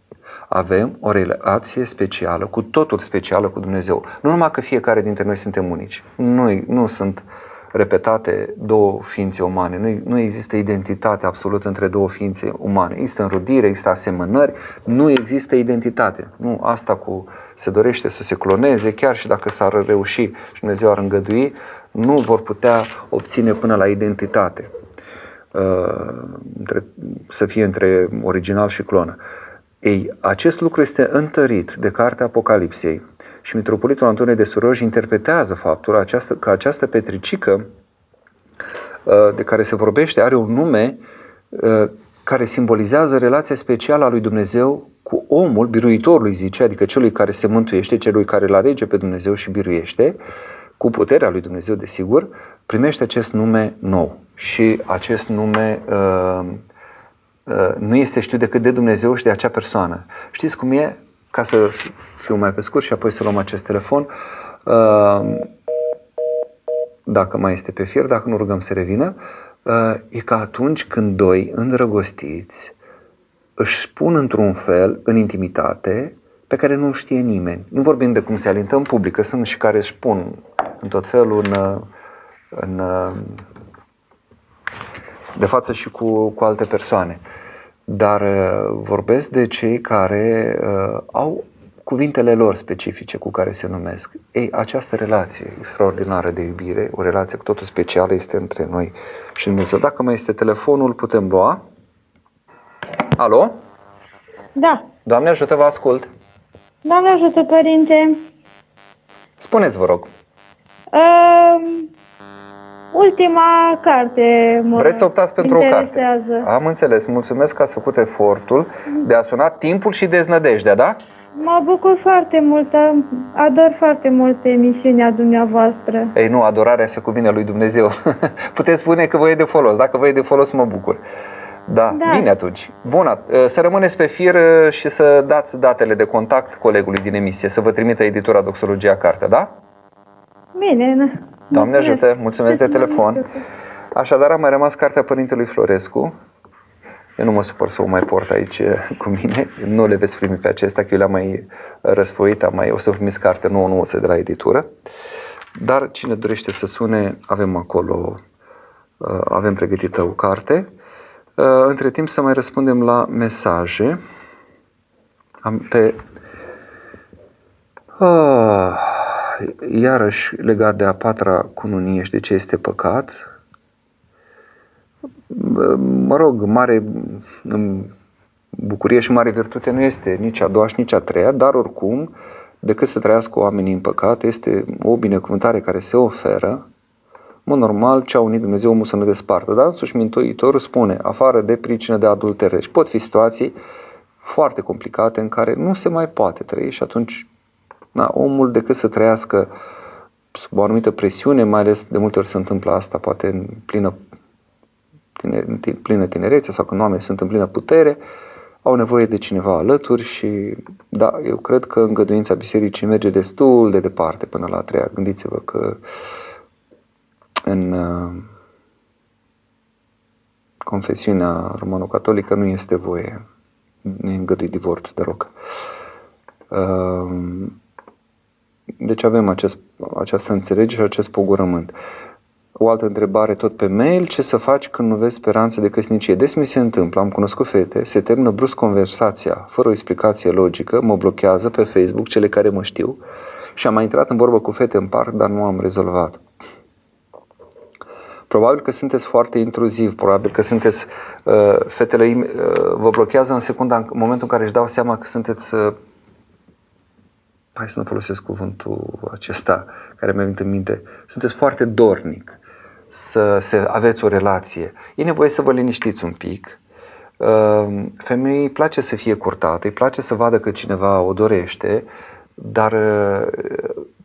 avem o relație specială, cu totul specială cu Dumnezeu. Nu numai că fiecare dintre noi suntem unici. Nu, nu sunt repetate două ființe umane. Nu, nu există identitate absolută între două ființe umane. Există înrudire, există asemănări, nu există identitate. Nu, asta cu se dorește să se cloneze, chiar și dacă s-ar reuși și Dumnezeu ar îngădui, nu vor putea obține până la identitate. Uh, să fie între original și clonă. Ei, acest lucru este întărit de cartea Apocalipsei și Mitropolitul Antonie de Suroj interpretează faptul această, că această petricică uh, de care se vorbește are un nume uh, care simbolizează relația specială a lui Dumnezeu cu omul, biruitorului zice, adică celui care se mântuiește, celui care îl alege pe Dumnezeu și biruiește, cu puterea lui Dumnezeu, desigur, primește acest nume nou. Și acest nume uh, uh, nu este știut decât de Dumnezeu și de acea persoană. Știți cum e? Ca să fiu mai pe scurt și apoi să luăm acest telefon. Uh, dacă mai este pe fier, dacă nu rugăm să revină, uh, e ca atunci când doi îndrăgostiți își spun într-un fel, în intimitate, pe care nu știe nimeni. Nu vorbim de cum se alintă în public, că sunt și care își spun în tot felul în, în, de față și cu, cu alte persoane. Dar uh, vorbesc de cei care uh, au cuvintele lor specifice cu care se numesc. Ei, această relație extraordinară de iubire, o relație cu totul specială este între noi și Dumnezeu. Dacă mai este telefonul, putem lua. Alo? Da. Doamne ajută, vă ascult. Doamne ajută, părinte. Spuneți, vă rog. Uh, ultima carte mă Vreți să optați pentru o carte? Am înțeles. Mulțumesc că ați făcut efortul de a suna timpul și deznădejdea, da? Mă bucur foarte mult, ador foarte mult emisiunea dumneavoastră. Ei nu, adorarea se cuvine lui Dumnezeu. Puteți spune că vă e de folos. Dacă vă e de folos, mă bucur. Da, da, bine atunci. Bun, să rămâneți pe fir și să dați datele de contact colegului din emisie, să vă trimită editura Doxologia Carte, da? Bine. Doamne ajută, mulțumesc de telefon. Așadar, a mai rămas cartea Părintelui Florescu. Eu nu mă supăr să o mai port aici cu mine. Nu le veți primi pe acesta, că eu le-am mai răsfoit, am mai, o să primiți carte nouă nouță de la editură. Dar cine dorește să sune, avem acolo, uh, avem pregătită o carte. Uh, între timp să mai răspundem la mesaje. Am pe uh, iarăși legat de a patra cununie și de ce este păcat, mă rog, mare bucurie și mare virtute nu este nici a doua și nici a treia, dar oricum, decât să trăiască oamenii în păcat, este o binecuvântare care se oferă. Mă, normal, ce a unit Dumnezeu omul să nu despartă. Dar însuși Mântuitorul spune, afară de pricină de adultere. Deci pot fi situații foarte complicate în care nu se mai poate trăi și atunci na, omul decât să trăiască sub o anumită presiune, mai ales de multe ori se întâmplă asta, poate în plină, tine, plină tinerețe sau când oamenii sunt în plină putere, au nevoie de cineva alături și da, eu cred că îngăduința bisericii merge destul de departe până la a treia. Gândiți-vă că în uh, confesiunea romano-catolică nu este voie, nu e îngăduit divorț de rog. Uh, deci avem acest, această înțelegere și acest pogurământ. O altă întrebare tot pe mail, ce să faci când nu vezi speranță de căsnicie? Des mi se întâmplă, am cunoscut fete, se termină brusc conversația, fără o explicație logică, mă blochează pe Facebook cele care mă știu și am mai intrat în vorbă cu fete în parc, dar nu am rezolvat. Probabil că sunteți foarte intruziv, probabil că sunteți, uh, fetele uh, vă blochează în secunda, în momentul în care își dau seama că sunteți uh, hai să nu folosesc cuvântul acesta care mi-a venit în minte, sunteți foarte dornic să, să aveți o relație. E nevoie să vă liniștiți un pic. Ehm, femeii îi place să fie curtată, îi place să vadă că cineva o dorește, dar eh,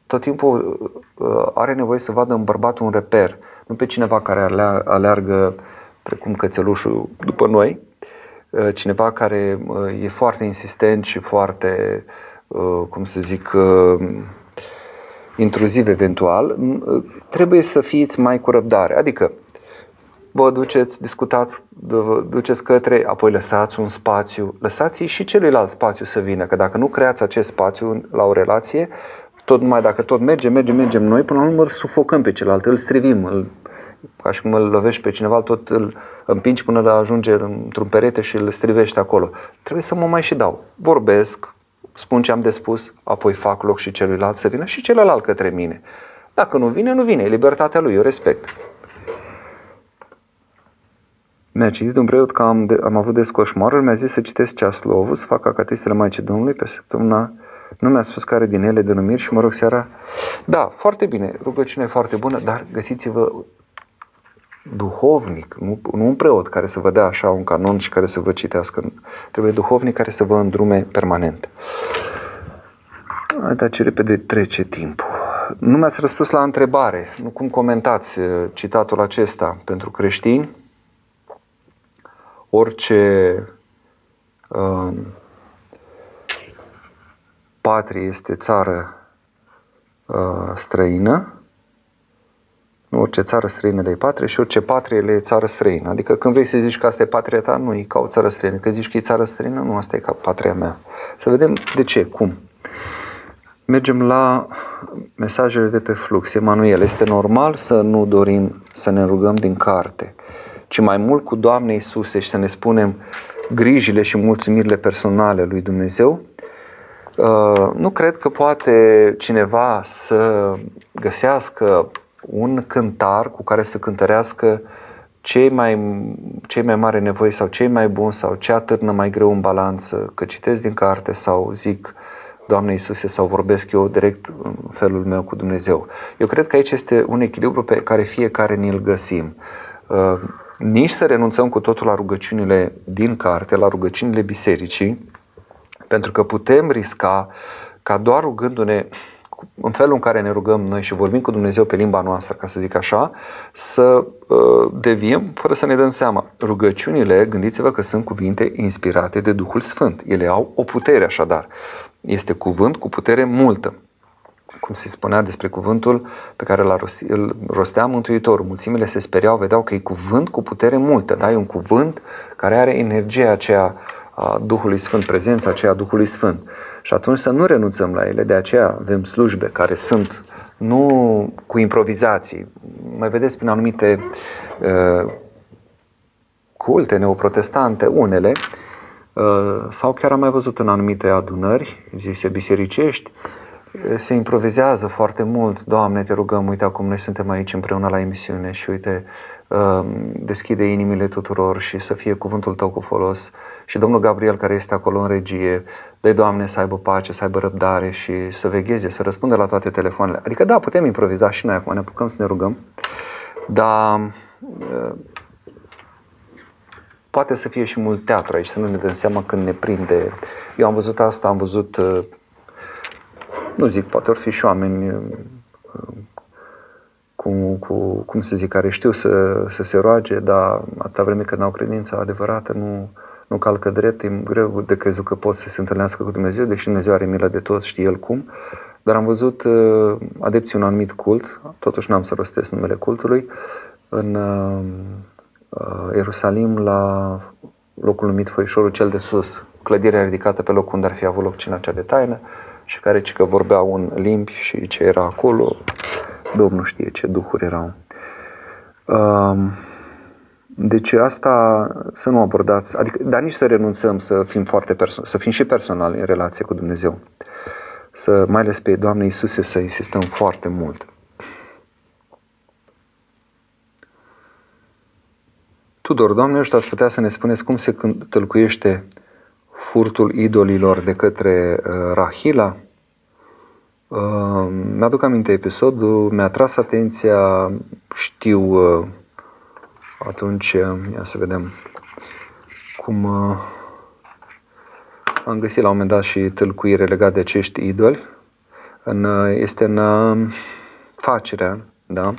tot timpul eh, are nevoie să vadă în bărbat un reper, nu pe cineva care aleargă precum cățelușul după noi, eh, cineva care e foarte insistent și foarte uh, Uh, cum să zic, uh, intruziv eventual, uh, trebuie să fiți mai cu răbdare. Adică vă duceți, discutați, duceți către, apoi lăsați un spațiu, lăsați și celuilalt spațiu să vină, că dacă nu creați acest spațiu la o relație, tot numai dacă tot merge, merge, mergem noi, până la urmă îl sufocăm pe celălalt, îl strivim, îl, ca și cum îl lovești pe cineva, tot îl împingi până la ajunge într-un perete și îl strivești acolo. Trebuie să mă mai și dau. Vorbesc, spun ce am de spus, apoi fac loc și celuilalt să vină și celălalt către mine. Dacă nu vine, nu vine, e libertatea lui, eu respect. Mi-a citit un preot că am, de, am avut des coșmarul, mi-a zis să citesc ceaslovul, să fac acatistele Maicii Domnului pe săptămâna nu mi-a spus care din ele denumiri și mă rog seara. Da, foarte bine, rugăciune foarte bună, dar găsiți-vă duhovnic, nu, nu un preot care să vă dea așa un canon și care să vă citească. Trebuie duhovnic care să vă îndrume permanent. Dar ce repede trece timpul. Nu mi-ați răspuns la întrebare. Nu cum comentați uh, citatul acesta pentru creștini? Orice uh, patrie este țară uh, străină, nu orice țară străină le e patrie și orice patrie le e țară străină. Adică când vrei să zici că asta e patria ta, nu e ca o țară străină. Când zici că e țară străină, nu, asta e ca patria mea. Să vedem de ce, cum. Mergem la mesajele de pe flux. Emanuel, este normal să nu dorim să ne rugăm din carte, ci mai mult cu Doamne Iisuse și să ne spunem grijile și mulțumirile personale lui Dumnezeu? Uh, nu cred că poate cineva să găsească un cântar cu care să cântărească cei mai, cei mai mare nevoi sau cei mai buni sau ce atârnă mai greu în balanță, că citesc din carte sau zic Doamne Iisuse sau vorbesc eu direct în felul meu cu Dumnezeu. Eu cred că aici este un echilibru pe care fiecare ni-l găsim. Uh, nici să renunțăm cu totul la rugăciunile din carte, la rugăciunile bisericii, pentru că putem risca ca doar rugându-ne în felul în care ne rugăm noi și vorbim cu Dumnezeu pe limba noastră, ca să zic așa, să uh, deviem fără să ne dăm seama. Rugăciunile, gândiți-vă că sunt cuvinte inspirate de Duhul Sfânt. Ele au o putere așadar. Este cuvânt cu putere multă cum se spunea despre cuvântul pe care l-a rosti, îl rostea Mântuitorul. Mulțimile se speriau, vedeau că e cuvânt cu putere multă, da? E un cuvânt care are energia aceea a Duhului Sfânt, prezența aceea a Duhului Sfânt. Și atunci să nu renunțăm la ele, de aceea avem slujbe care sunt nu cu improvizații. Mai vedeți prin anumite uh, culte neoprotestante, unele, uh, sau chiar am mai văzut în anumite adunări, zise bisericești, se improvizează foarte mult. Doamne, te rugăm, uite acum noi suntem aici împreună la emisiune și uite, um, deschide inimile tuturor și să fie cuvântul tău cu folos. Și domnul Gabriel care este acolo în regie, dă Doamne să aibă pace, să aibă răbdare și să vegheze, să răspundă la toate telefoanele. Adică da, putem improviza și noi acum, ne apucăm să ne rugăm, dar uh, poate să fie și mult teatru aici, să nu ne dăm seama când ne prinde. Eu am văzut asta, am văzut uh, nu zic, poate ori fi și oameni cu, cu, cum să zic, care știu să, să se roage, dar atâta vreme când au credința adevărată, nu, nu calcă drept, e greu de crezut că pot să se întâlnească cu Dumnezeu, deși Dumnezeu are milă de toți, știe El cum. Dar am văzut uh, adepții un anumit cult, totuși n-am să rostesc numele cultului, în uh, Ierusalim, la locul numit Făișorul cel de sus, clădirea ridicată pe locul unde ar fi avut loc cina cea de taină, și care ci că vorbeau în limbi și ce era acolo, Domnul știe ce duhuri erau. Um, deci asta să nu abordați, adică, dar nici să renunțăm să fim foarte perso- să fim și personali în relație cu Dumnezeu. Să, mai ales pe Doamne Iisuse, să insistăm foarte mult. Tudor, Doamne, ăștia ați putea să ne spuneți cum se tălcuiește furtul idolilor de către uh, Rahila. Uh, mi-aduc aminte episodul, mi-a tras atenția, știu uh, atunci, ia să vedem cum am găsit la un moment dat și tâlcuire legate de acești idoli. În, este în facerea, da?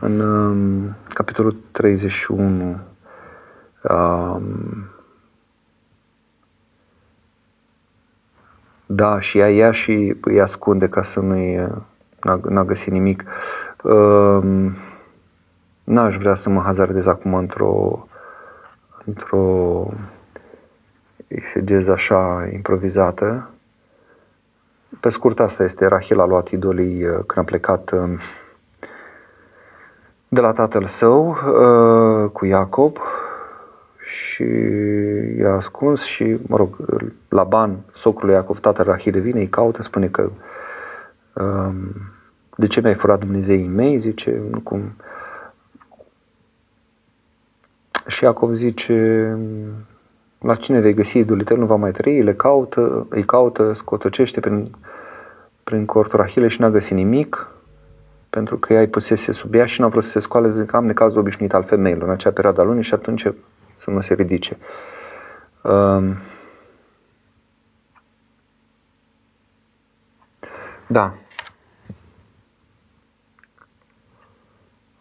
În capitolul 31. Um, Da, și ea ia și îi ascunde ca să nu-i, n-a, n-a găsit nimic. Uh, n-aș vrea să mă hazardez acum într-o, într-o exegeză așa improvizată. Pe scurt, asta este. Rahel a luat idolii uh, când a plecat uh, de la tatăl său uh, cu Iacob și i-a ascuns și, mă rog, Laban, socrul lui Iacov, tatăl Rahile, vine, îi caută, spune că um, de ce mi-ai furat Dumnezeii mei? Zice, nu cum... Și Iacov zice, la cine vei găsi idolul tău, nu va mai trăi, le caută, îi caută, scotocește prin, prin cortul Rahile și n-a găsit nimic, pentru că ea îi pusese sub ea și n-a vrut să se scoale, zic, am necazul obișnuit al femeilor în acea perioadă a lunii și atunci să nu se ridice. Um, da.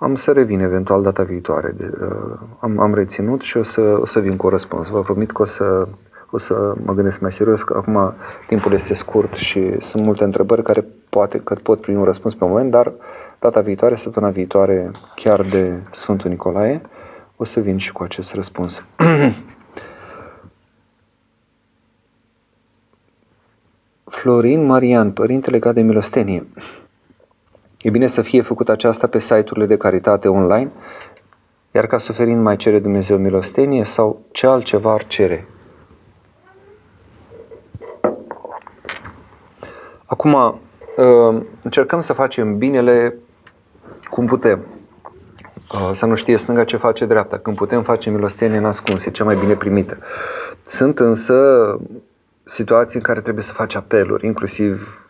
Am să revin eventual data viitoare. De, uh, am, am reținut și o să, o să vin cu un răspuns. Vă promit că o să, o să mă gândesc mai serios, că acum timpul este scurt și sunt multe întrebări care poate că pot primi un răspuns pe moment, dar data viitoare, săptămâna viitoare, chiar de Sfântul Nicolae, o să vin și cu acest răspuns. Florin Marian, părinte legat de milostenie. E bine să fie făcut aceasta pe site-urile de caritate online, iar ca suferind mai cere Dumnezeu milostenie sau ce altceva ar cere? Acum, uh, încercăm să facem binele cum putem. Uh, să nu știe stânga ce face dreapta. Când putem face milostenie nascuns, e cea mai bine primită. Sunt însă situații în care trebuie să faci apeluri, inclusiv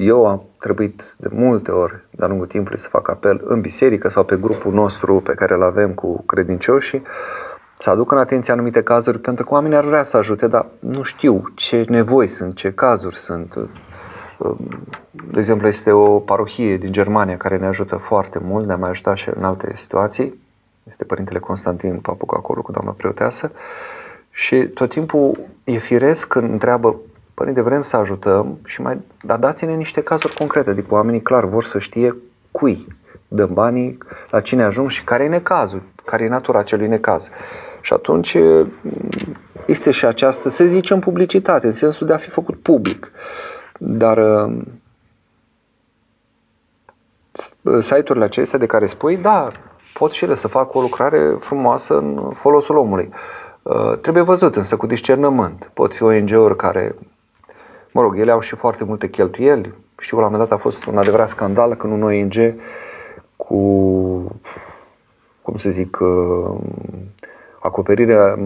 eu am trebuit de multe ori de-a lungul timpului să fac apel în biserică sau pe grupul nostru pe care îl avem cu credincioșii, să aduc în atenție anumite cazuri, pentru că oamenii ar vrea să ajute, dar nu știu ce nevoi sunt, ce cazuri sunt. De exemplu, este o parohie din Germania care ne ajută foarte mult, ne-a mai ajutat și în alte situații. Este Părintele Constantin Papuc acolo cu doamna preoteasă. Și tot timpul e firesc când întreabă, părinte, vrem să ajutăm, și mai, dar dați-ne niște cazuri concrete, adică oamenii clar vor să știe cui dăm banii, la cine ajung și care e necazul, care e natura acelui necaz. Și atunci este și această, să zicem, publicitate, în sensul de a fi făcut public. Dar site-urile acestea de care spui, da, pot și ele să facă o lucrare frumoasă în folosul omului. Trebuie văzut însă cu discernământ. Pot fi ONG-uri care, mă rog, ele au și foarte multe cheltuieli. Știu că la un moment dat a fost un adevărat scandal când un ONG cu, cum să zic, acoperirea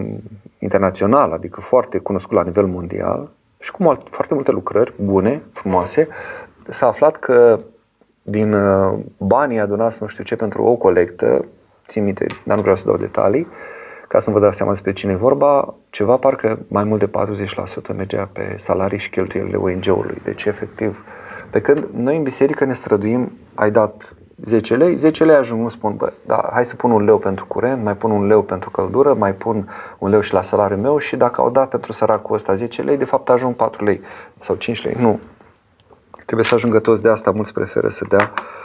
internațională, adică foarte cunoscut la nivel mondial și cu foarte multe lucrări bune, frumoase, s-a aflat că din uh, banii adunați nu știu ce pentru o colectă, țin minte, dar nu vreau să dau detalii, ca să nu vă dați seama despre cine e vorba, ceva parcă mai mult de 40% mergea pe salarii și cheltuielile ONG-ului. Deci, efectiv, pe când noi în biserică ne străduim, ai dat 10 lei, 10 lei ajung, nu spun, bă, da, hai să pun un leu pentru curent, mai pun un leu pentru căldură, mai pun un leu și la salariul meu și dacă au dat pentru săracul ăsta 10 lei, de fapt ajung 4 lei sau 5 lei. Nu. Trebuie să ajungă toți de asta, mulți preferă să dea uh,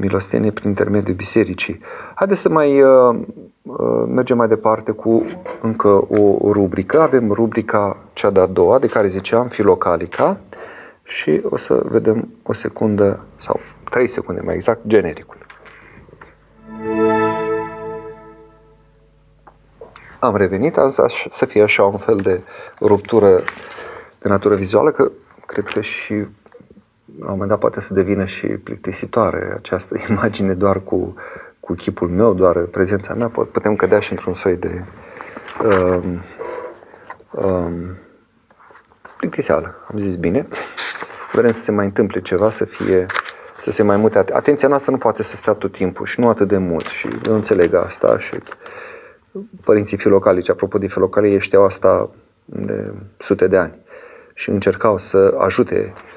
milostenie prin intermediul bisericii. Haideți să mai uh, uh, mergem mai departe cu încă o rubrică. Avem rubrica cea de-a doua, de care ziceam, Filocalica, și o să vedem o secundă sau 3 secunde mai exact, genericul. Am revenit, azi să fie așa un fel de ruptură de natură vizuală, că cred că și la un moment dat poate să devină și plictisitoare această imagine doar cu, cu chipul meu, doar prezența mea, putem cădea și într-un soi de um, um, plictiseală, am zis bine. Vrem să se mai întâmple ceva, să fie să se mai mute. Atenția noastră nu poate să stea tot timpul și nu atât de mult și eu înțeleg asta și părinții filocalici, apropo de filocalii, știau asta de sute de ani și încercau să ajute uh,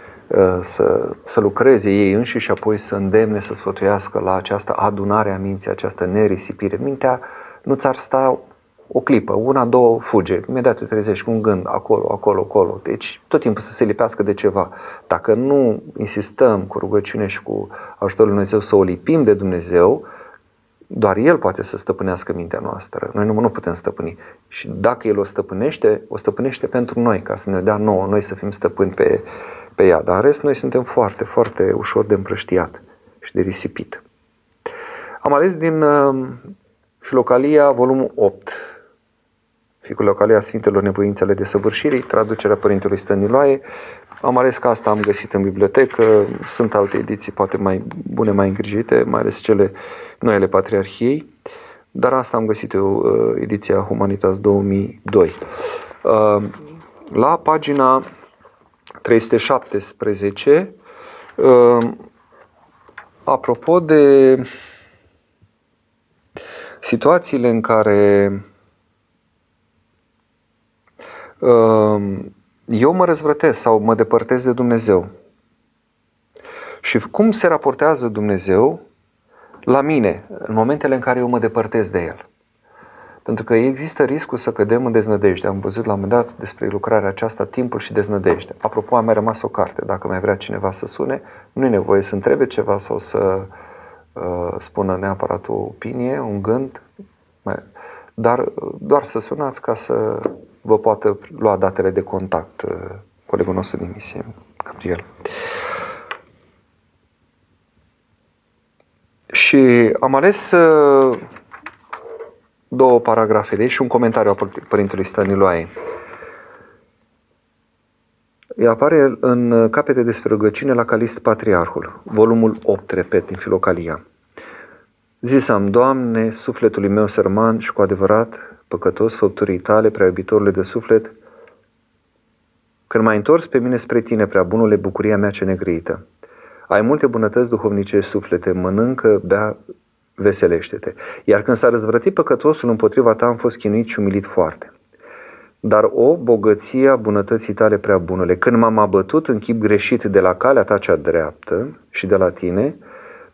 să, să lucreze ei înși și apoi să îndemne, să sfătuiască la această adunare a minții, această nerisipire. Mintea nu ți-ar sta o clipă, una, două, fuge. Imediat te trezești cu un gând, acolo, acolo, acolo. Deci tot timpul să se lipească de ceva. Dacă nu insistăm cu rugăciune și cu ajutorul Lui Dumnezeu să o lipim de Dumnezeu, doar El poate să stăpânească mintea noastră. Noi nu, nu putem stăpâni. Și dacă El o stăpânește, o stăpânește pentru noi, ca să ne dea nouă, noi să fim stăpâni pe, pe ea. Dar în rest, noi suntem foarte, foarte ușor de împrăștiat și de risipit. Am ales din uh, Filocalia, volumul 8, Ficulocalia Sfintelor Nevoințe ale Desăvârșirii, traducerea Părintelui Stăniloae. Am ales că asta am găsit în bibliotecă, sunt alte ediții poate mai bune, mai îngrijite, mai ales cele noi ale Patriarhiei, dar asta am găsit eu, uh, ediția Humanitas 2002. Uh, la pagina 317, uh, apropo de situațiile în care Ehm, eu mă răzvrătesc sau mă depărtez de Dumnezeu. Și cum se raportează Dumnezeu la mine în momentele în care eu mă depărtez de El? Pentru că există riscul să cădem în deznădejde. Am văzut la un moment dat despre lucrarea aceasta, timpul și deznădejde. Apropo, a mai rămas o carte. Dacă mai vrea cineva să sune, nu e nevoie să întrebe ceva sau să uh, spună neapărat o opinie, un gând, dar doar să sunați ca să vă poată lua datele de contact uh, colegul nostru din misie, Gabriel. Și am ales uh, două paragrafe de aici și un comentariu a Părintelui Stăniloae. Ea apare în capete despre rugăciune la Calist Patriarhul, volumul 8, repet, din Filocalia. Zisam, Doamne, sufletului meu sărman și cu adevărat păcătos făpturii tale, prea iubitorule de suflet, când m-ai întors pe mine spre tine, prea bunule, bucuria mea ce negrită. Ai multe bunătăți duhovnicești suflete, mănâncă, bea, veselește-te. Iar când s-a răzvrătit păcătosul împotriva ta, am fost chinuit și umilit foarte. dar o bogăție a bunătății tale prea bunule. Când m-am abătut în chip greșit de la calea ta cea dreaptă și de la tine,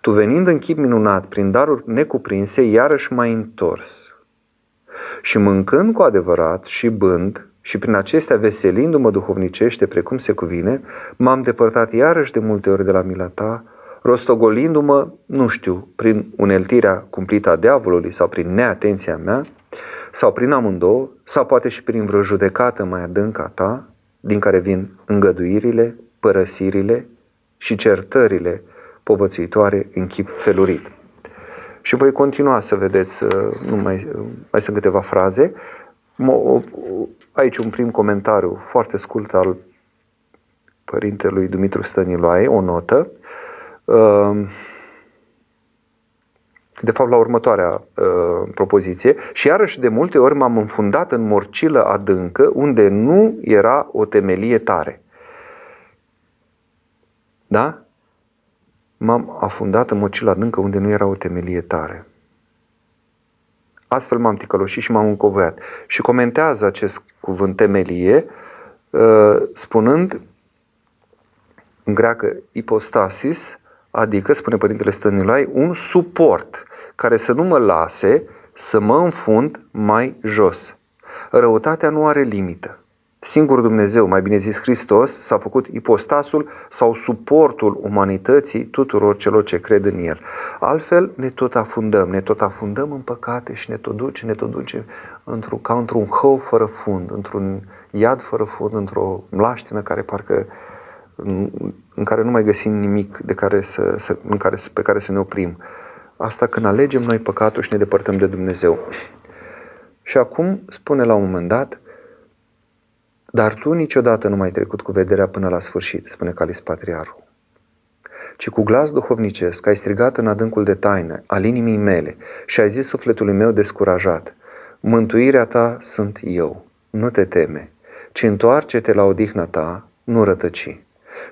tu venind în chip minunat prin daruri necuprinse, iarăși m-ai întors. Și mâncând cu adevărat și bând, și prin acestea veselindu-mă duhovnicește precum se cuvine, m-am depărtat iarăși de multe ori de la mila ta, rostogolindu-mă, nu știu, prin uneltirea cumplită a diavolului sau prin neatenția mea, sau prin amândouă, sau poate și prin vreo judecată mai adâncă a ta, din care vin îngăduirile, părăsirile și certările povățuitoare în chip felurit. Și voi continua să vedeți, uh, nu mai, uh, mai sunt câteva fraze. Aici un prim comentariu foarte scurt al părintelui Dumitru Stăniloae, o notă. Uh, de fapt la următoarea uh, propoziție, și iarăși de multe ori m-am înfundat în morcilă adâncă unde nu era o temelie tare. Da? M-am afundat în morcilă adâncă unde nu era o temelie tare. Astfel m-am ticăloșit și m-am încovoiat. Și comentează acest cuvânt temelie, uh, spunând în greacă ipostasis, adică, spune Părintele Stănilai, un suport care să nu mă lase să mă înfund mai jos. Răutatea nu are limită. Singur Dumnezeu, mai bine zis Hristos, s-a făcut ipostasul sau suportul umanității tuturor celor ce cred în El. Altfel ne tot afundăm, ne tot afundăm în păcate și ne tot duce, ne tot duce într-un, ca într-un hău fără fund, într-un iad fără fund, într-o mlaștină care parcă în care nu mai găsim nimic de care să, să, în care, pe care să ne oprim. Asta când alegem noi păcatul și ne depărtăm de Dumnezeu. Și acum spune la un moment dat, dar tu niciodată nu mai ai trecut cu vederea până la sfârșit, spune Calis Patriarhul, ci cu glas duhovnicesc ai strigat în adâncul de taină al inimii mele și ai zis sufletului meu descurajat, mântuirea ta sunt eu, nu te teme, ci întoarce-te la odihna ta, nu rătăci.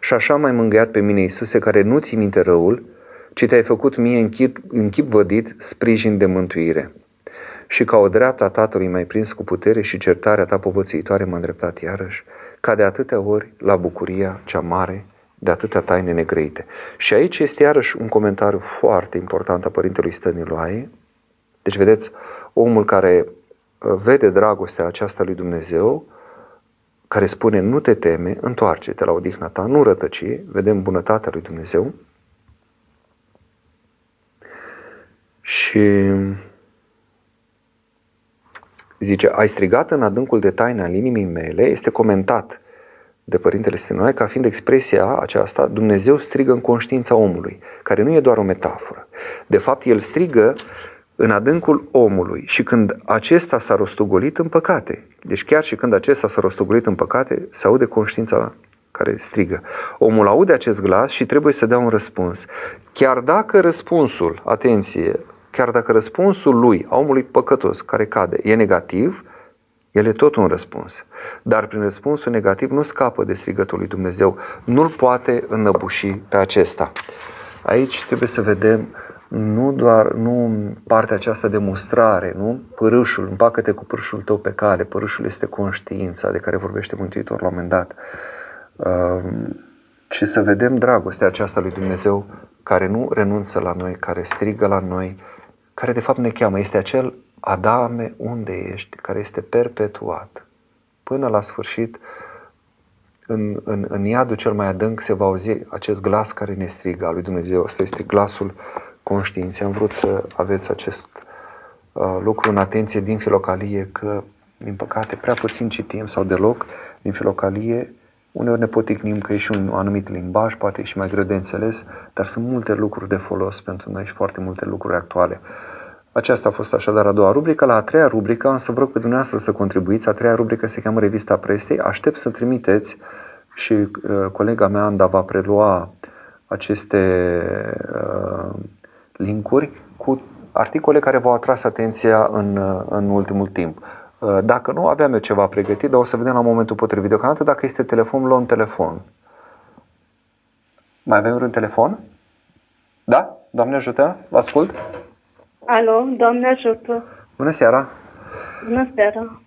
Și așa m-ai mângâiat pe mine, Iisuse, care nu ți minte răul, ci te-ai făcut mie în chip, în chip vădit sprijin de mântuire. Și ca o dreapta Tatălui mai prins cu putere și certarea ta povățuitoare m-a îndreptat iarăși, ca de atâtea ori la bucuria cea mare de atâtea taine negrăite. Și aici este iarăși un comentariu foarte important a Părintelui Stăniloae. Deci vedeți, omul care uh, vede dragostea aceasta lui Dumnezeu, care spune nu te teme, întoarce-te la odihna ta, nu rătăci, vedem bunătatea lui Dumnezeu. Și zice, ai strigat în adâncul de taină al inimii mele, este comentat de Părintele Stinoae ca fiind expresia aceasta, Dumnezeu strigă în conștiința omului, care nu e doar o metaforă. De fapt, El strigă în adâncul omului și când acesta s-a rostogolit în păcate, deci chiar și când acesta s-a rostogolit în păcate, se aude conștiința care strigă. Omul aude acest glas și trebuie să dea un răspuns. Chiar dacă răspunsul, atenție, chiar dacă răspunsul lui, a omului păcătos care cade, e negativ, el e tot un răspuns. Dar prin răspunsul negativ nu scapă de strigătul lui Dumnezeu. Nu-l poate înăbuși pe acesta. Aici trebuie să vedem nu doar nu partea aceasta de mustrare, nu? Părâșul, împacă-te cu părâșul tău pe cale, părâșul este conștiința de care vorbește Mântuitor la un moment dat. Uh, ci să vedem dragostea aceasta lui Dumnezeu care nu renunță la noi, care strigă la noi, care de fapt ne cheamă. Este acel Adame, unde ești? Care este perpetuat. Până la sfârșit, în, în, în iadul cel mai adânc se va auzi acest glas care ne strigă al lui Dumnezeu. Asta este glasul conștiinței. Am vrut să aveți acest uh, lucru în atenție din filocalie, că, din păcate, prea puțin citim sau deloc din filocalie. Uneori ne poticnim că e și un anumit limbaj, poate e și mai greu de înțeles, dar sunt multe lucruri de folos pentru noi și foarte multe lucruri actuale. Aceasta a fost așadar a doua rubrică. La a treia rubrică am să vreau pe dumneavoastră să contribuiți. A treia rubrică se cheamă Revista Presei. Aștept să trimiteți și uh, colega mea Anda va prelua aceste uh, linkuri cu articole care v-au atras atenția în, în ultimul timp. Uh, dacă nu, aveam eu ceva pregătit, dar o să vedem la momentul potrivit. Deocamdată, dacă este telefon, luăm telefon. Mai avem un telefon? Da? Doamne ajută? Vă ascult? Alo, Doamne ajută! Bună seara! Bună seara!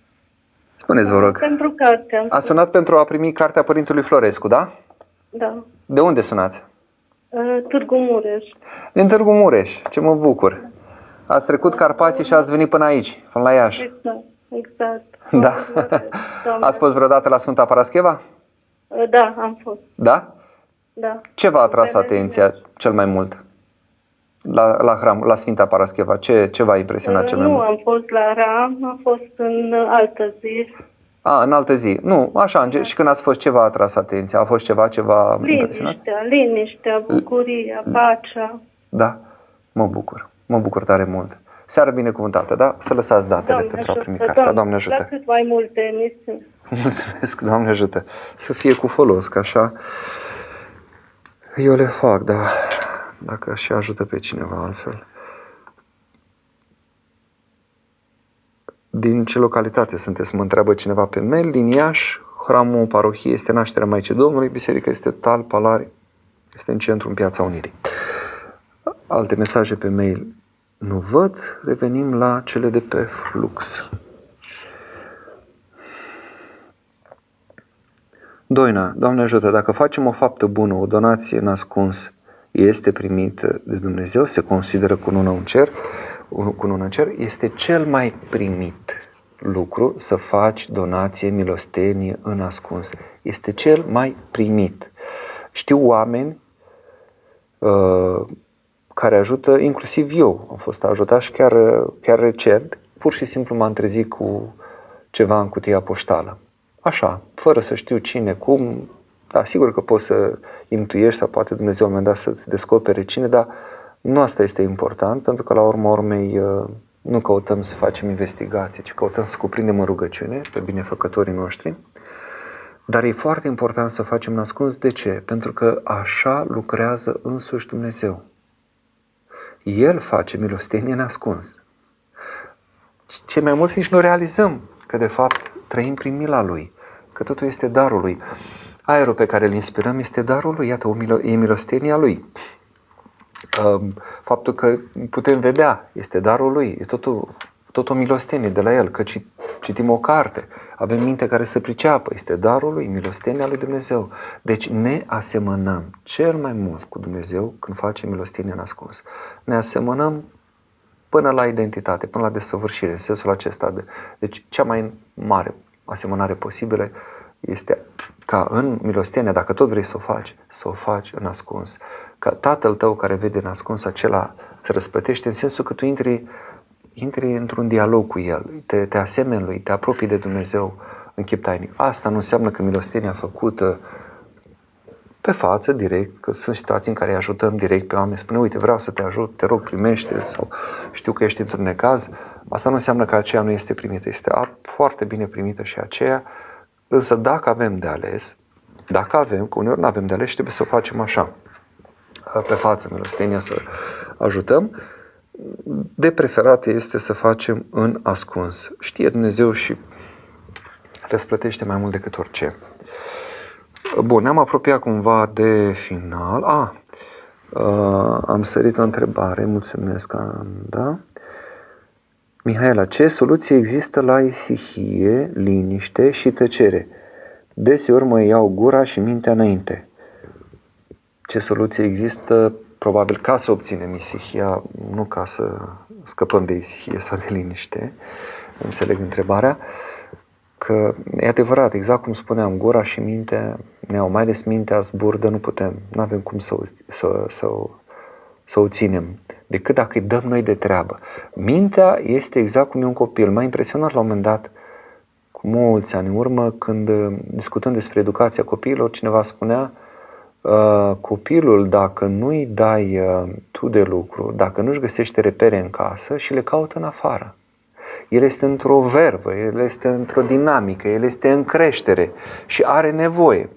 Spuneți, vă rog. Pentru carte. am A sunat pentru a primi cartea Părintelui Florescu, da? Da. De unde sunați? Uh, Târgu Mureș. Din Târgu Mureș, ce mă bucur. Ați trecut Carpații și ați venit până aici, până la Iași. Exact. Exact. Da. Doamne. Ați fost vreodată la Sfânta Parascheva? Uh, Da, am fost. Da? Da. Ce v-a atras atenția cel mai mult la, la hram, la Sfânta Parascheva? Ce, ce v-a impresionat cel mai nu mult? am fost la Ram, am fost în altă zi. A, în altă zi. Nu, așa, în ge- și când ați fost, ce v-a atras atenția? A fost ceva ce v-a impresionat? Liniștea, liniștea, bucuria, pacea. Da, mă bucur. Mă bucur tare mult. Seară binecuvântată, da? Să lăsați datele Doamne pentru a primi ajută, cartea. Doamne ajută. La cât mai multe emisiuni. Mulțumesc, Doamne ajută. Să fie cu folos, că așa eu le fac, dar dacă și ajută pe cineva altfel. Din ce localitate sunteți? Mă întreabă cineva pe mail. Din Iași, hramul parohiei este nașterea Maicii Domnului, biserica este Tal Palari, este în centru, în Piața Unirii. Alte mesaje pe mail nu văd. Revenim la cele de pe Flux. Doina, Doamne ajută, dacă facem o faptă bună, o donație în ascuns, este primită de Dumnezeu, se consideră cunună în cer, cunună în cer, este cel mai primit lucru să faci donație, milostenie în ascuns. Este cel mai primit. Știu oameni uh, care ajută, inclusiv eu am fost ajutat și chiar, chiar recent, pur și simplu m-am trezit cu ceva în cutia poștală. Așa, fără să știu cine, cum, da, sigur că poți să intuiești sau poate Dumnezeu la un moment dat să-ți descopere cine, dar nu asta este important, pentru că la urma urmei uh, nu căutăm să facem investigații, ci căutăm să cuprindem în rugăciune pe binefăcătorii noștri. Dar e foarte important să facem nascuns. De ce? Pentru că așa lucrează însuși Dumnezeu. El face milostenie nascuns. Ce mai mulți nici nu realizăm că de fapt trăim prin mila Lui, că totul este darul Lui. Aerul pe care îl inspirăm este darul Lui, iată, o milo- e milostenia Lui. Um, Faptul că putem vedea este darul Lui, e totul, tot o milostenie de la El, că ci- citim o carte, avem minte care să priceapă, este darul Lui, milostenia Lui Dumnezeu. Deci ne asemănăm cel mai mult cu Dumnezeu când facem milostenia nascuns. Ne asemănăm până la identitate, până la desăvârșire, în sensul acesta. De, deci cea mai mare asemănare posibilă este ca în milostenia, dacă tot vrei să o faci, să o faci în ascuns. Ca tatăl tău care vede în ascuns acela să răsplătește în sensul că tu intri, intri într-un dialog cu el, te, te asemeni lui, te apropii de Dumnezeu în chip tainic. Asta nu înseamnă că milostenia făcută pe față, direct, că sunt situații în care îi ajutăm direct pe oameni, spune, uite, vreau să te ajut, te rog, primește, sau știu că ești într-un necaz, asta nu înseamnă că aceea nu este primită, este ar- foarte bine primită și aceea, însă dacă avem de ales, dacă avem, că uneori nu avem de ales și trebuie să o facem așa, pe față, milostenia, să ajutăm, de preferat este să facem în ascuns. Știe Dumnezeu și răsplătește mai mult decât orice. Bun, ne-am apropiat cumva de final. A, uh, am sărit o întrebare, mulțumesc, da? Mihaela, ce soluție există la isihie, liniște și tăcere? Deseori mă iau gura și mintea înainte. Ce soluție există? Probabil ca să obținem isihia, nu ca să scăpăm de isihie sau de liniște. Înțeleg întrebarea că e adevărat, exact cum spuneam, gura și mintea ne au, mai ales mintea zburdă, nu putem, nu avem cum să o, să, să, o- să o ținem, decât dacă îi dăm noi de treabă. Mintea este exact cum e un copil. M-a impresionat la un moment dat, cu mulți ani în urmă, când uh, discutând despre educația copiilor, cineva spunea uh, copilul, dacă nu-i dai uh, tu de lucru, dacă nu-și găsește repere în casă și le caută în afară. El este într-o vervă, el este într-o dinamică, el este în creștere și are nevoie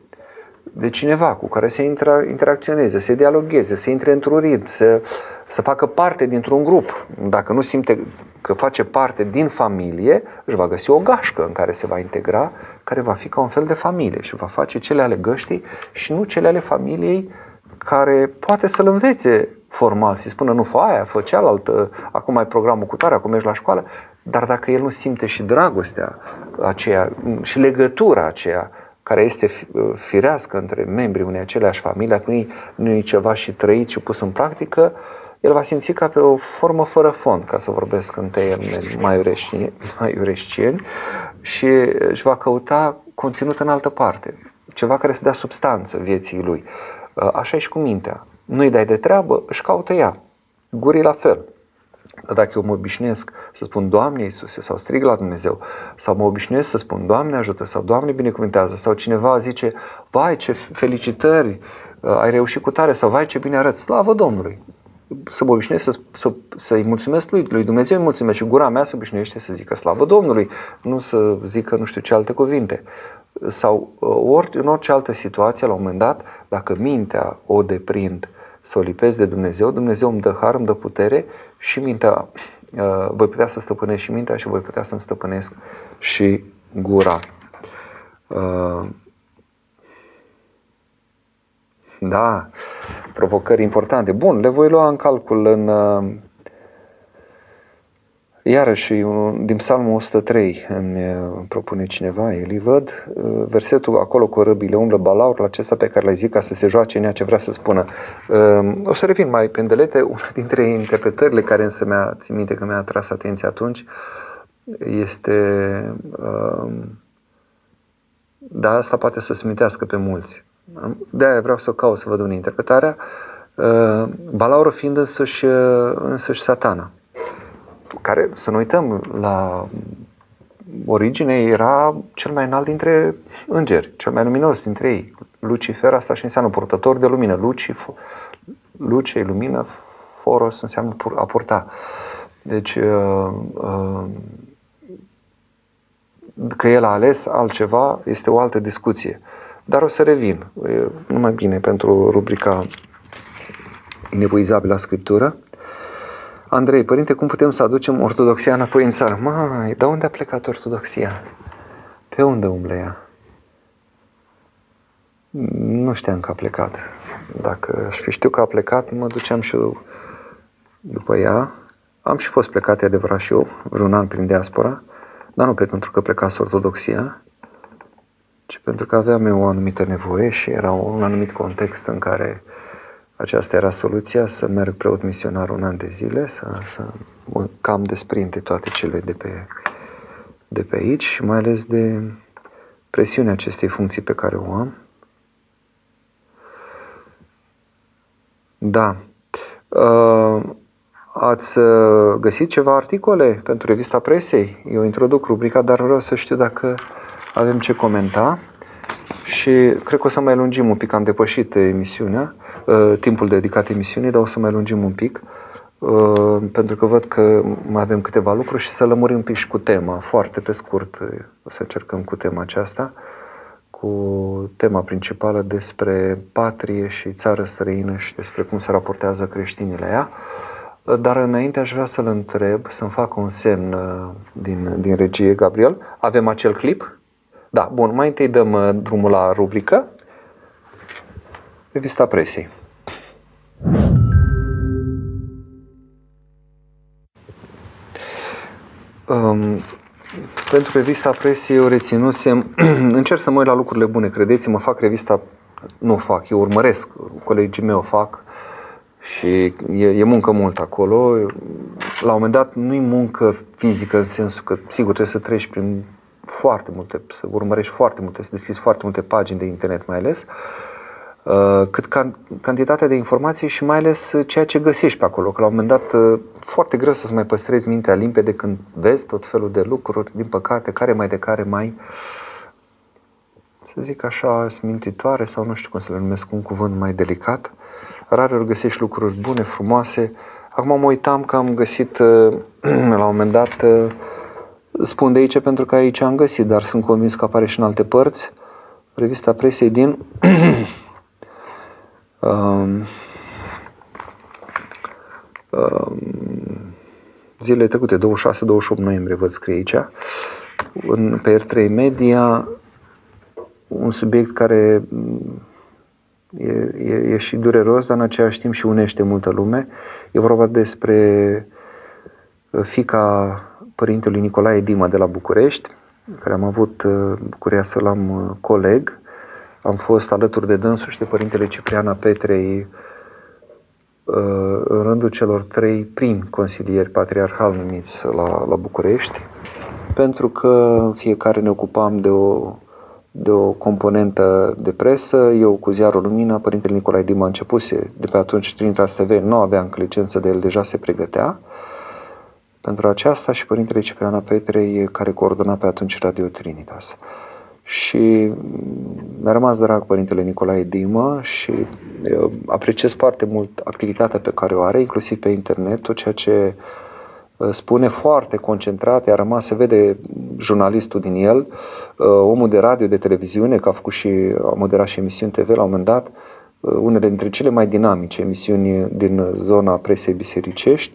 de cineva cu care să intra, interacționeze, să dialogueze, să intre într-un ritm, să, să facă parte dintr-un grup. Dacă nu simte că face parte din familie, își va găsi o gașcă în care se va integra, care va fi ca un fel de familie și va face cele ale găștii și nu cele ale familiei care poate să-l învețe formal, să spună nu fă aia, fă cealaltă, acum ai programul cu tare, acum mergi la școală, dar dacă el nu simte și dragostea aceea și legătura aceea care este firească între membrii unei aceleași familii, dacă nu e, nu e ceva și trăit și pus în practică, el va simți ca pe o formă fără fond, ca să vorbesc în termeni mai ureșcieni, și își va căuta conținut în altă parte, ceva care să dea substanță vieții lui. Așa e și cu mintea. Nu-i dai de treabă, își caută ea. Gurii la fel. Dar dacă eu mă obișnuiesc să spun Doamne Iisuse sau strig la Dumnezeu sau mă obișnuiesc să spun Doamne ajută sau Doamne binecuvântează sau cineva zice vai ce felicitări ai reușit cu tare sau vai ce bine arăți, slavă Domnului să mă obișnuiesc să, să, să-i mulțumesc lui, lui Dumnezeu îi mulțumesc și gura mea se obișnuiește să zică slavă Domnului, nu să zică nu știu ce alte cuvinte. Sau ori, în orice altă situație, la un moment dat, dacă mintea o deprind să o lipesc de Dumnezeu, Dumnezeu îmi dă har, îmi dă putere și mintea, uh, voi putea să stăpânesc și mintea și voi putea să-mi stăpânesc și gura. Uh, da, provocări importante. Bun, le voi lua în calcul în uh, Iarăși, din Psalmul 103 îmi uh, propune cineva, el văd, uh, versetul acolo cu răbile umblă balaurul acesta pe care l-ai zis ca să se joace în ea ce vrea să spună. O să revin mai pendelete, una dintre interpretările care însă mi-a, țin minte că mi-a atras atenția atunci, este, da, asta poate să smintească pe mulți. De-aia vreau să caut să văd ună interpretarea. Uh, Balaurul fiind însăși, uh, însăși satana, care, să nu uităm, la origine era cel mai înalt dintre îngeri, cel mai luminos dintre ei. Lucifer, asta și înseamnă purtător de lumină. Luci, luce, lumină, foros înseamnă a purta. Deci, uh, că el a ales altceva este o altă discuție. Dar o să revin. E numai bine pentru rubrica inepuizabilă Scriptură. Andrei, părinte, cum putem să aducem ortodoxia înapoi în țară? Mai, de unde a plecat ortodoxia? Pe unde umble ea? Nu știam că a plecat. Dacă aș fi știu că a plecat, mă duceam și eu după ea. Am și fost plecat, e adevărat, și eu, vreun an prin diaspora, dar nu plec pentru că plecase ortodoxia, ci pentru că aveam eu o anumită nevoie și era un anumit context în care aceasta era soluția, să merg preot misionar un an de zile, să, să mă cam desprinde toate cele de pe, de pe aici și mai ales de presiunea acestei funcții pe care o am. Da. Uh, ați uh, găsit ceva articole pentru revista presei? Eu introduc rubrica, dar vreau să știu dacă avem ce comenta și cred că o să mai lungim un pic, am depășit emisiunea, uh, timpul dedicat emisiunii, dar o să mai lungim un pic, uh, pentru că văd că mai avem câteva lucruri și să lămurim un pic și cu tema, foarte pe scurt, o să încercăm cu tema aceasta, cu tema principală despre patrie și țară străină și despre cum se raportează creștinii la ea. Dar înainte aș vrea să-l întreb, să-mi facă un semn uh, din, din regie, Gabriel. Avem acel clip? Da, bun, mai întâi dăm uh, drumul la rubrică. Revista presei. Um, pentru revista presei eu reținusem, încerc să mă uit la lucrurile bune, credeți-mă, fac revista, nu fac, eu urmăresc, colegii mei o fac și e, e muncă mult acolo. La un moment dat nu e muncă fizică în sensul că, sigur, trebuie să treci prin foarte multe, să urmărești foarte multe, să deschizi foarte multe pagini de internet mai ales, uh, cât can, cantitatea de informații și mai ales ceea ce găsești pe acolo. Că la un moment dat uh, foarte greu să-ți mai păstrezi mintea limpede când vezi tot felul de lucruri, din păcate, care mai de care mai, să zic așa, smintitoare sau nu știu cum să le numesc, un cuvânt mai delicat. Rare ori găsești lucruri bune, frumoase. Acum mă uitam că am găsit uh, la un moment dat Spun de aici pentru că aici am găsit, dar sunt convins că apare și în alte părți. Revista presei din um, um, zilele trecute, 26-28 noiembrie, văd scrie aici, în, pe R3 Media, un subiect care e, e, e și dureros, dar în același timp și unește multă lume. E vorba despre fica părintelui Nicolae Dima de la București, care am avut bucuria să-l am coleg. Am fost alături de dânsul și de părintele Cipriana Petrei în rândul celor trei primi consilieri patriarhal numiți la, la București, pentru că fiecare ne ocupam de o, de o componentă de presă. Eu cu ziarul Lumina, părintele Nicolae Dima începuse de pe atunci Trinitas TV, nu aveam licență de el, deja se pregătea pentru aceasta și părintele Cipriana Petrei, care coordona pe atunci Radio Trinitas. Și mi-a rămas drag părintele Nicolae Dimă și apreciez foarte mult activitatea pe care o are, inclusiv pe internet, tot ceea ce uh, spune foarte concentrat, a rămas, se vede jurnalistul din el, uh, omul de radio, de televiziune, că a făcut și, a moderat și emisiuni TV la un moment dat, uh, unele dintre cele mai dinamice emisiuni din zona presei bisericești,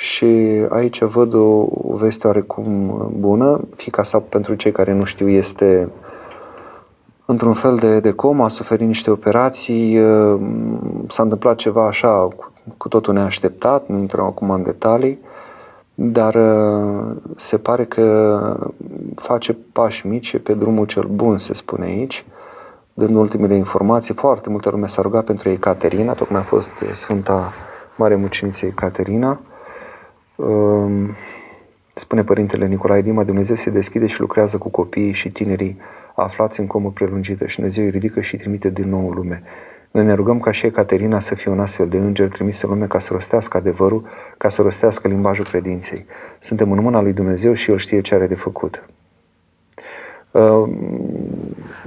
și aici văd o, o veste oarecum bună. Fica sa, pentru cei care nu știu, este într-un fel de, de coma, a suferit niște operații, s-a întâmplat ceva așa cu, cu totul neașteptat, nu intrăm acum în detalii, dar se pare că face pași mici pe drumul cel bun, se spune aici, dând ultimele informații. Foarte multă lume s-a rugat pentru ei Caterina, tocmai a fost Sfânta Mare Muciniță Caterina, Ehm, spune Părintele Nicolae Dima, Dumnezeu se deschide și lucrează cu copiii și tinerii aflați în comă prelungită și Dumnezeu îi ridică și îi trimite din nou în lume. Noi ne rugăm ca și Ecaterina să fie un astfel de înger trimis în lume ca să rostească adevărul, ca să rostească limbajul credinței. Suntem în mâna lui Dumnezeu și El știe ce are de făcut. Uh,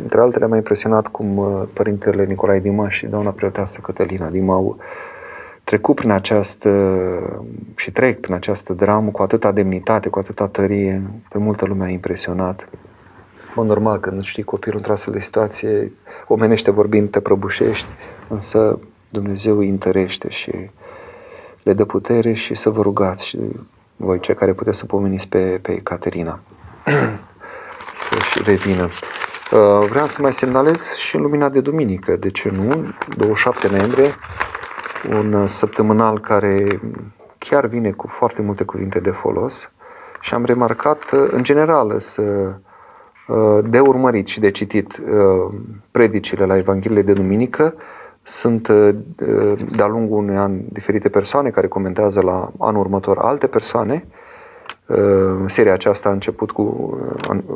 între altele m-a impresionat cum uh, Părintele Nicolae Dima și doamna preoteasă Cătălina Dima au trecut prin această și trec prin această dramă cu atâta demnitate, cu atâta tărie, pe multă lume a impresionat. Mă normal, când știi copilul într-o astfel de situație, omenește vorbind, te prăbușești, însă Dumnezeu îi întărește și le dă putere și să vă rugați și voi cei care puteți să pomeniți pe, pe Caterina să-și revină. Uh, vreau să mai semnalez și în lumina de duminică, de ce nu, 27 noiembrie, un săptămânal care chiar vine cu foarte multe cuvinte de folos și am remarcat, în general, să, de urmărit și de citit predicile la Evangheliile de Duminică, sunt de-a lungul unui an diferite persoane care comentează la anul următor alte persoane. Seria aceasta a început cu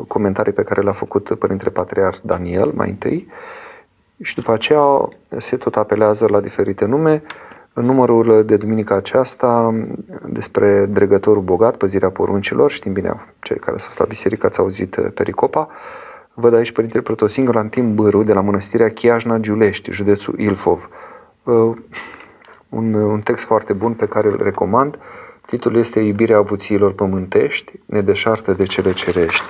comentarii pe care le-a făcut Părintele Patriar Daniel mai întâi și după aceea se tot apelează la diferite nume. În numărul de duminica aceasta despre dregătorul bogat, păzirea poruncilor, știm bine, cei care s-au stat la biserică ați auzit uh, pericopa, văd aici Părintele Protosingur Antim Bâru de la Mănăstirea Chiajna Giulești, județul Ilfov. Uh, un, un text foarte bun pe care îl recomand. Titlul este Iubirea avuțiilor pământești, nedeșartă de cele cerești.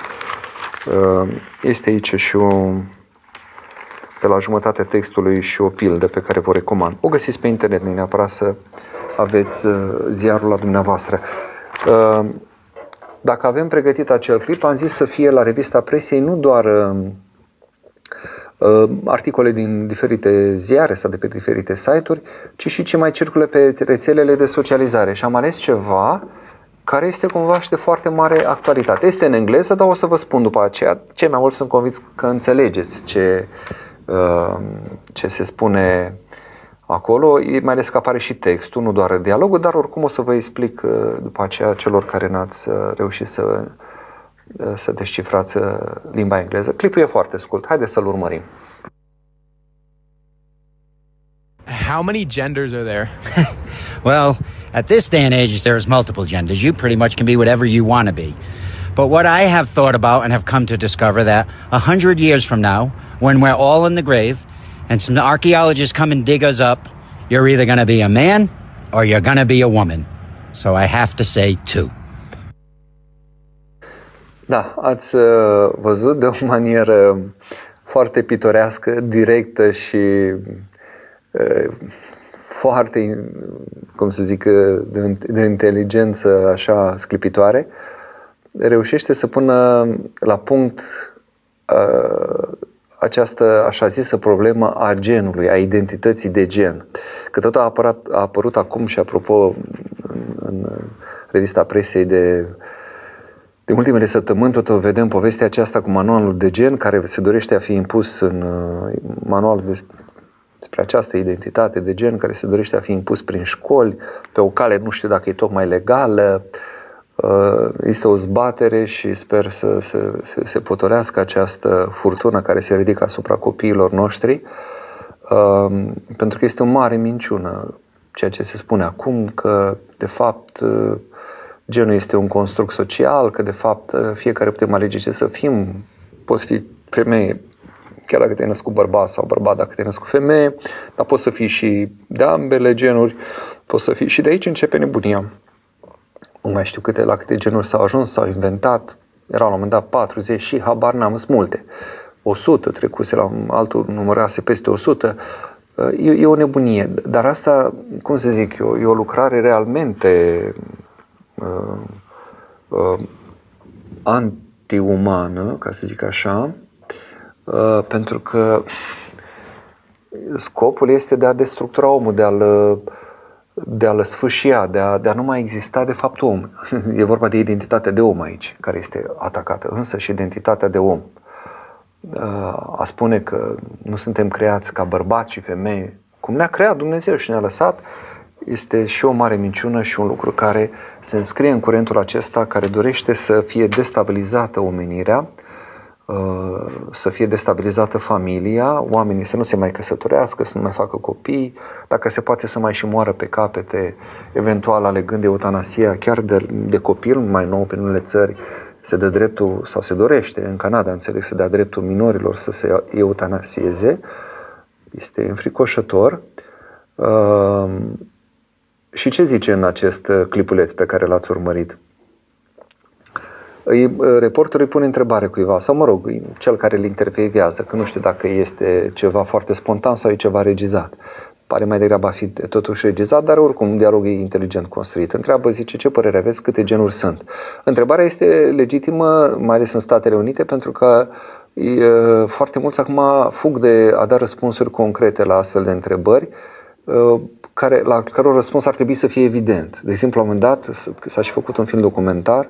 Uh, este aici și o pe la jumătatea textului și o pildă pe care vă recomand. O găsiți pe internet, nu neapărat să aveți uh, ziarul la dumneavoastră. Uh, dacă avem pregătit acel clip, am zis să fie la revista Presiei nu doar uh, articole din diferite ziare sau de pe diferite site-uri, ci și ce mai circulă pe rețelele de socializare. Și am ales ceva care este cumva și de foarte mare actualitate. Este în engleză, dar o să vă spun după aceea. Cei mai mult sunt convins că înțelegeți ce, Uh, ce se spune acolo, mai ales că apare și textul, nu doar dialogul, dar oricum o să vă explic uh, după aceea celor care n-ați uh, reușit să, să descifrați limba engleză. Clipul e foarte scurt, haideți să-l urmărim. How many genders are there? well, at this day and age, there's multiple genders. You pretty much can be whatever you want to be. But what I have thought about and have come to discover that a hundred years from now, when we're all in the grave and some archaeologists come and dig us up, you're either going to be a man or you're going to be a woman. So I have to say two. Da, ați uh, văzut de o manieră foarte pitorească, directă și uh, foarte, cum să zic, de, de inteligență așa sclipitoare, reușește să pună la punct uh, această așa zisă problemă a genului, a identității de gen. Că tot a, apărat, a apărut acum și apropo în, în revista presei de, de ultimele săptămâni, tot vedem povestea aceasta cu manualul de gen care se dorește a fi impus în uh, manualul despre această identitate de gen care se dorește a fi impus prin școli, pe o cale nu știu dacă e tocmai legală, uh, este o zbatere și sper să, să, să se potorească această furtună care se ridică asupra copiilor noștri, uh, pentru că este o mare minciună ceea ce se spune acum, că de fapt uh, genul este un construct social, că de fapt fiecare putem alege ce să fim, poți fi femeie, chiar dacă te-ai născut bărbat sau bărbat dacă te-ai născut femeie, dar poți să fii și de ambele genuri, poți să fii și de aici începe nebunia. Nu mai știu câte, la câte genuri s-au ajuns, s-au inventat, era la un moment dat 40 și habar n-am, sunt multe. 100 trecuse la altul numărase peste 100, e, e o nebunie. Dar asta, cum să zic eu, e o lucrare realmente uh, uh, antiumană, ca să zic așa, Uh, pentru că scopul este de a destructura omul, de a-l, de a-l sfâșia, de a, de a nu mai exista de fapt om. E vorba de identitatea de om aici, care este atacată, însă și identitatea de om. Uh, a spune că nu suntem creați ca bărbați și femei, cum ne-a creat Dumnezeu și ne-a lăsat, este și o mare minciună și un lucru care se înscrie în curentul acesta care dorește să fie destabilizată omenirea, Uh, să fie destabilizată familia, oamenii să nu se mai căsătorească, să nu mai facă copii, dacă se poate să mai și moară pe capete, eventual alegând eutanasia chiar de, de copil, mai nou pe unele țări, se dă dreptul, sau se dorește, în Canada înțeleg, să dea dreptul minorilor să se eutanasieze, este înfricoșător. Uh, și ce zice în acest clipuleț pe care l-ați urmărit? Îi, reporterul îi pune întrebare cuiva, sau mă rog, cel care îl intervievează, că nu știu dacă este ceva foarte spontan sau e ceva regizat. Pare mai degrabă a fi totuși regizat, dar oricum dialogul e inteligent construit. Întreabă, zice, ce părere aveți, câte genuri sunt? Întrebarea este legitimă, mai ales în Statele Unite, pentru că e, foarte mulți acum fug de a da răspunsuri concrete la astfel de întrebări, care, la care răspuns ar trebui să fie evident. De exemplu, la un moment dat s-a și făcut un film documentar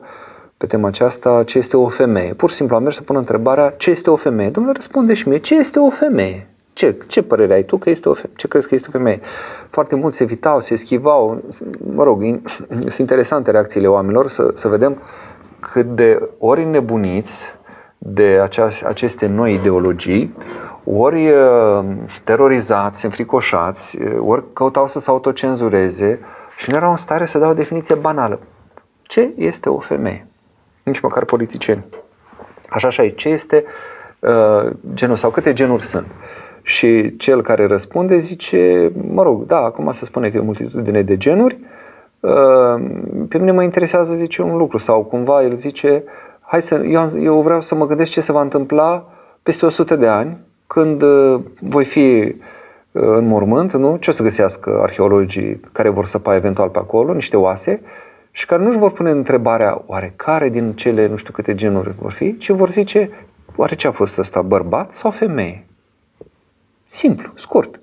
pe tema aceasta, ce este o femeie. Pur și simplu am mers să pun întrebarea, ce este o femeie? Domnule, răspunde și mie, ce este o femeie? Ce, ce părere ai tu că este o femeie? Ce crezi că este o femeie? Foarte mulți se evitau, se eschivau. Mă rog, sunt interesante reacțiile oamenilor să, să vedem cât de ori nebuniți de aceas, aceste noi ideologii, ori uh, terorizați, înfricoșați, uh, ori căutau să se autocenzureze și nu erau în stare să dau o definiție banală. Ce este o femeie? Nici măcar politicieni. Așa și aici, ce este uh, genul sau câte genuri sunt? Și cel care răspunde zice, mă rog, da, acum se spune că e o multitudine de genuri, uh, pe mine mă interesează, zice, un lucru sau cumva el zice, hai să, eu, eu vreau să mă gândesc ce se va întâmpla peste 100 de ani, când uh, voi fi uh, în mormânt, nu? Ce o să găsească arheologii care vor săpa eventual pe acolo, niște oase, și care nu își vor pune întrebarea oare care din cele nu știu câte genuri vor fi, ci vor zice oare ce a fost ăsta, bărbat sau femeie? Simplu, scurt.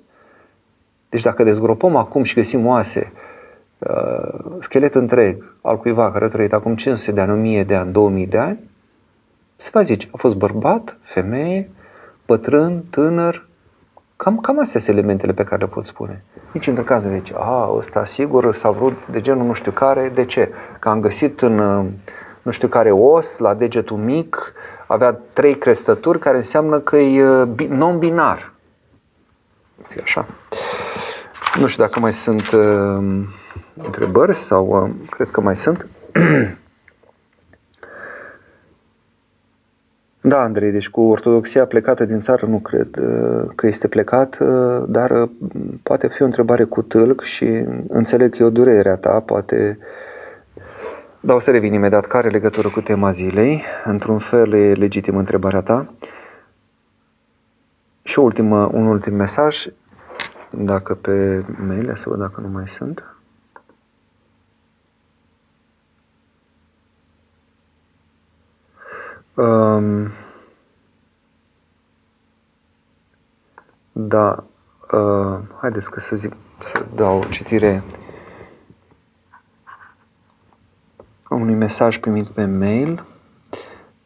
Deci dacă dezgropăm acum și găsim oase, uh, schelet întreg al cuiva care a trăit acum 500 de ani, 1000 de ani, 2000 de ani, se va zice, a fost bărbat, femeie, bătrân, tânăr, cam, cam astea sunt elementele pe care le pot spune. Nici într caz nu zice, a, ăsta sigur s-a vrut de genul nu știu care, de ce? Că am găsit în nu știu care os, la degetul mic, avea trei crestături care înseamnă că e non-binar. Fie așa. Nu știu dacă mai sunt uh, întrebări sau uh, cred că mai sunt. Da, Andrei, deci cu ortodoxia plecată din țară nu cred uh, că este plecat, uh, dar uh, poate fi o întrebare cu tâlc și înțeleg că e o durere a ta, poate... Da, o să revin imediat. Care legătură cu tema zilei? Într-un fel e legitim întrebarea ta. Și ultimă, un ultim mesaj, dacă pe mail, să văd dacă nu mai sunt. Um, Da, uh, haideți că să zic, să dau citire unui mesaj primit pe mail.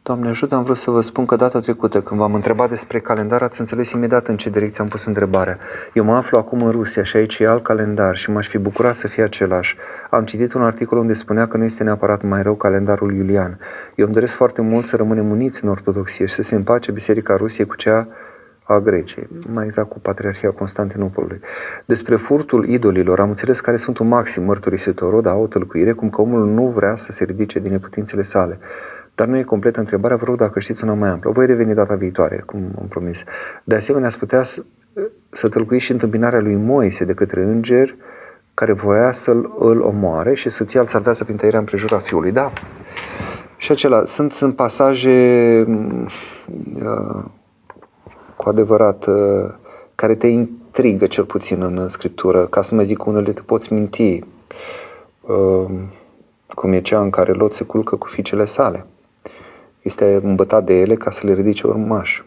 Doamne ajută, am vrut să vă spun că data trecută, când v-am întrebat despre calendar, ați înțeles imediat în ce direcție am pus întrebarea. Eu mă aflu acum în Rusia și aici e alt calendar și m-aș fi bucurat să fie același. Am citit un articol unde spunea că nu este neapărat mai rău calendarul iulian. Eu îmi doresc foarte mult să rămânem uniți în ortodoxie și să se împace Biserica Rusiei cu cea a Greciei, mai exact cu Patriarhia Constantinopolului. Despre furtul idolilor am înțeles care sunt un maxim mărturisitorul, dar o tălcuire, cum că omul nu vrea să se ridice din neputințele sale. Dar nu e completă întrebarea, vă rog dacă știți una mai amplă. Voi reveni data viitoare, cum am promis. De asemenea, ați putea să, să tălcuiți și întâmpinarea lui Moise de către înger care voia să-l îl omoare și soția îl salvează prin tăierea împrejura fiului. Da. Și acela, sunt, sunt pasaje uh, cu adevărat uh, care te intrigă cel puțin în Scriptură, ca să nu mai zic unele te poți minti, uh, cum e cea în care Lot se culcă cu fiicele sale este îmbătat de ele ca să le ridice urmaș.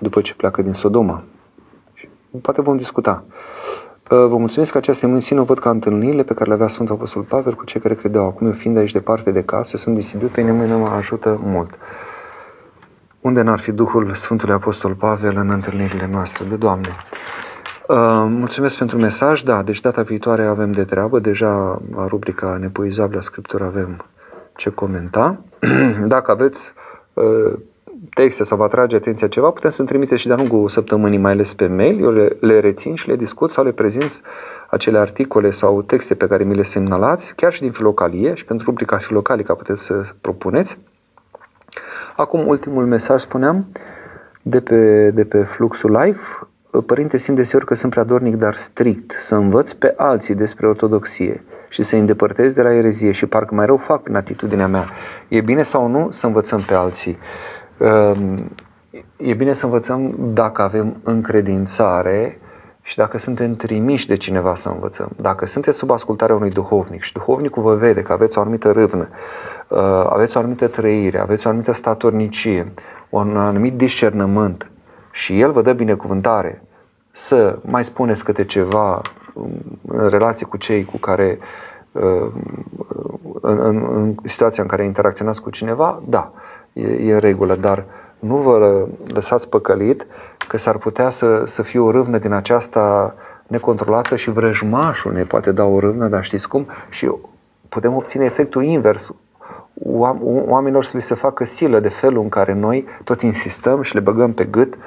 După ce pleacă din Sodoma. Poate vom discuta. Vă mulțumesc că această emisiune o văd ca întâlnirile pe care le avea Sfântul Apostol Pavel cu cei care credeau. Acum eu fiind aici departe de casă, eu sunt din Sibiu, pe nimeni nu mă ajută mult. Unde n-ar fi Duhul Sfântului Apostol Pavel în întâlnirile noastre de Doamne? Mulțumesc pentru mesaj, da, deci data viitoare avem de treabă, deja la rubrica Nepoizabilă Scriptură avem ce comenta. Dacă aveți uh, texte sau vă atrage atenția ceva, putem să-mi trimite și de-a lungul săptămânii, mai ales pe mail. Eu le, le rețin și le discut sau le prezint acele articole sau texte pe care mi le semnalați, chiar și din filocalie și pentru rubrica filocalica puteți să propuneți. Acum, ultimul mesaj, spuneam, de pe, de pe Fluxul Live. Părinte, simt deseori că sunt prea dornic, dar strict, să învăț pe alții despre ortodoxie și să-i îndepărtez de la erezie și parcă mai rău fac prin atitudinea mea. E bine sau nu să învățăm pe alții? Ehm, e bine să învățăm dacă avem încredințare și dacă suntem trimiși de cineva să învățăm. Dacă sunteți sub ascultarea unui duhovnic și duhovnicul vă vede că aveți o anumită râvnă, uh, aveți o anumită trăire, aveți o anumită statornicie, un anumit discernământ și el vă dă binecuvântare să mai spuneți câte ceva în relație cu cei cu care uh, în, în, în situația în care interacționați cu cineva, da, e, e în regulă, dar nu vă lăsați păcălit că s-ar putea să, să fie o râvnă din aceasta necontrolată și vrăjmașul ne poate da o râvnă, dar știți cum? Și putem obține efectul invers. Oamenilor să li se facă silă de felul în care noi tot insistăm și le băgăm pe gât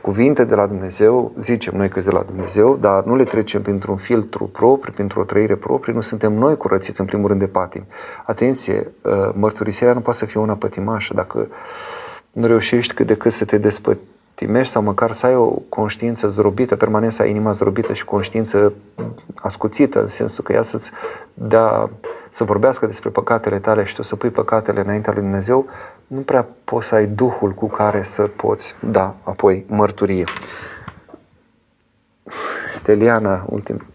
cuvinte de la Dumnezeu, zicem noi că de la Dumnezeu, dar nu le trecem printr-un filtru propriu, printr-o trăire proprie, nu suntem noi curățiți în primul rând de patim. Atenție, uh, mărturisirea nu poate să fie una pătimașă. Dacă nu reușești cât de cât să te despătimești sau măcar să ai o conștiință zdrobită, permanent să ai inima zdrobită și conștiință ascuțită, în sensul că ea să-ți dea, să vorbească despre păcatele tale și tu să pui păcatele înaintea lui Dumnezeu, nu prea poți să ai Duhul cu care să poți da apoi mărturie. Steliana, ultim,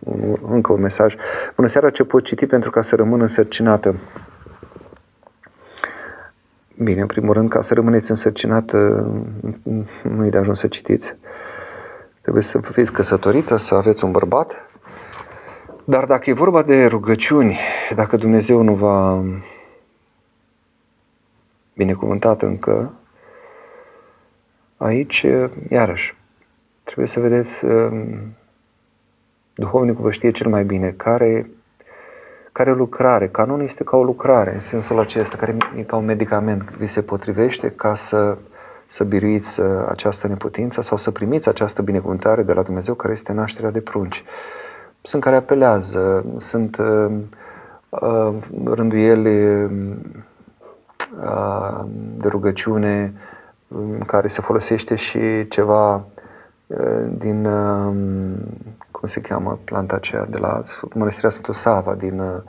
încă un mesaj. Bună seara, ce pot citi pentru ca să rămân însărcinată? Bine, în primul rând, ca să rămâneți însărcinată, nu e de ajuns să citiți. Trebuie să fiți căsătorită, să aveți un bărbat. Dar dacă e vorba de rugăciuni, dacă Dumnezeu nu va binecuvântat încă, aici, iarăși, trebuie să vedeți, um, duhovnicul vă știe cel mai bine care, care lucrare. Canonul este ca o lucrare, în sensul acesta, care e ca un medicament, vi se potrivește ca să, să biruiți uh, această neputință sau să primiți această binecuvântare de la Dumnezeu, care este nașterea de prunci. Sunt care apelează, sunt uh, uh, rânduieli um, de rugăciune în care se folosește și ceva din, cum se cheamă planta aceea de la Mănăstirea Sfântul Sava, din,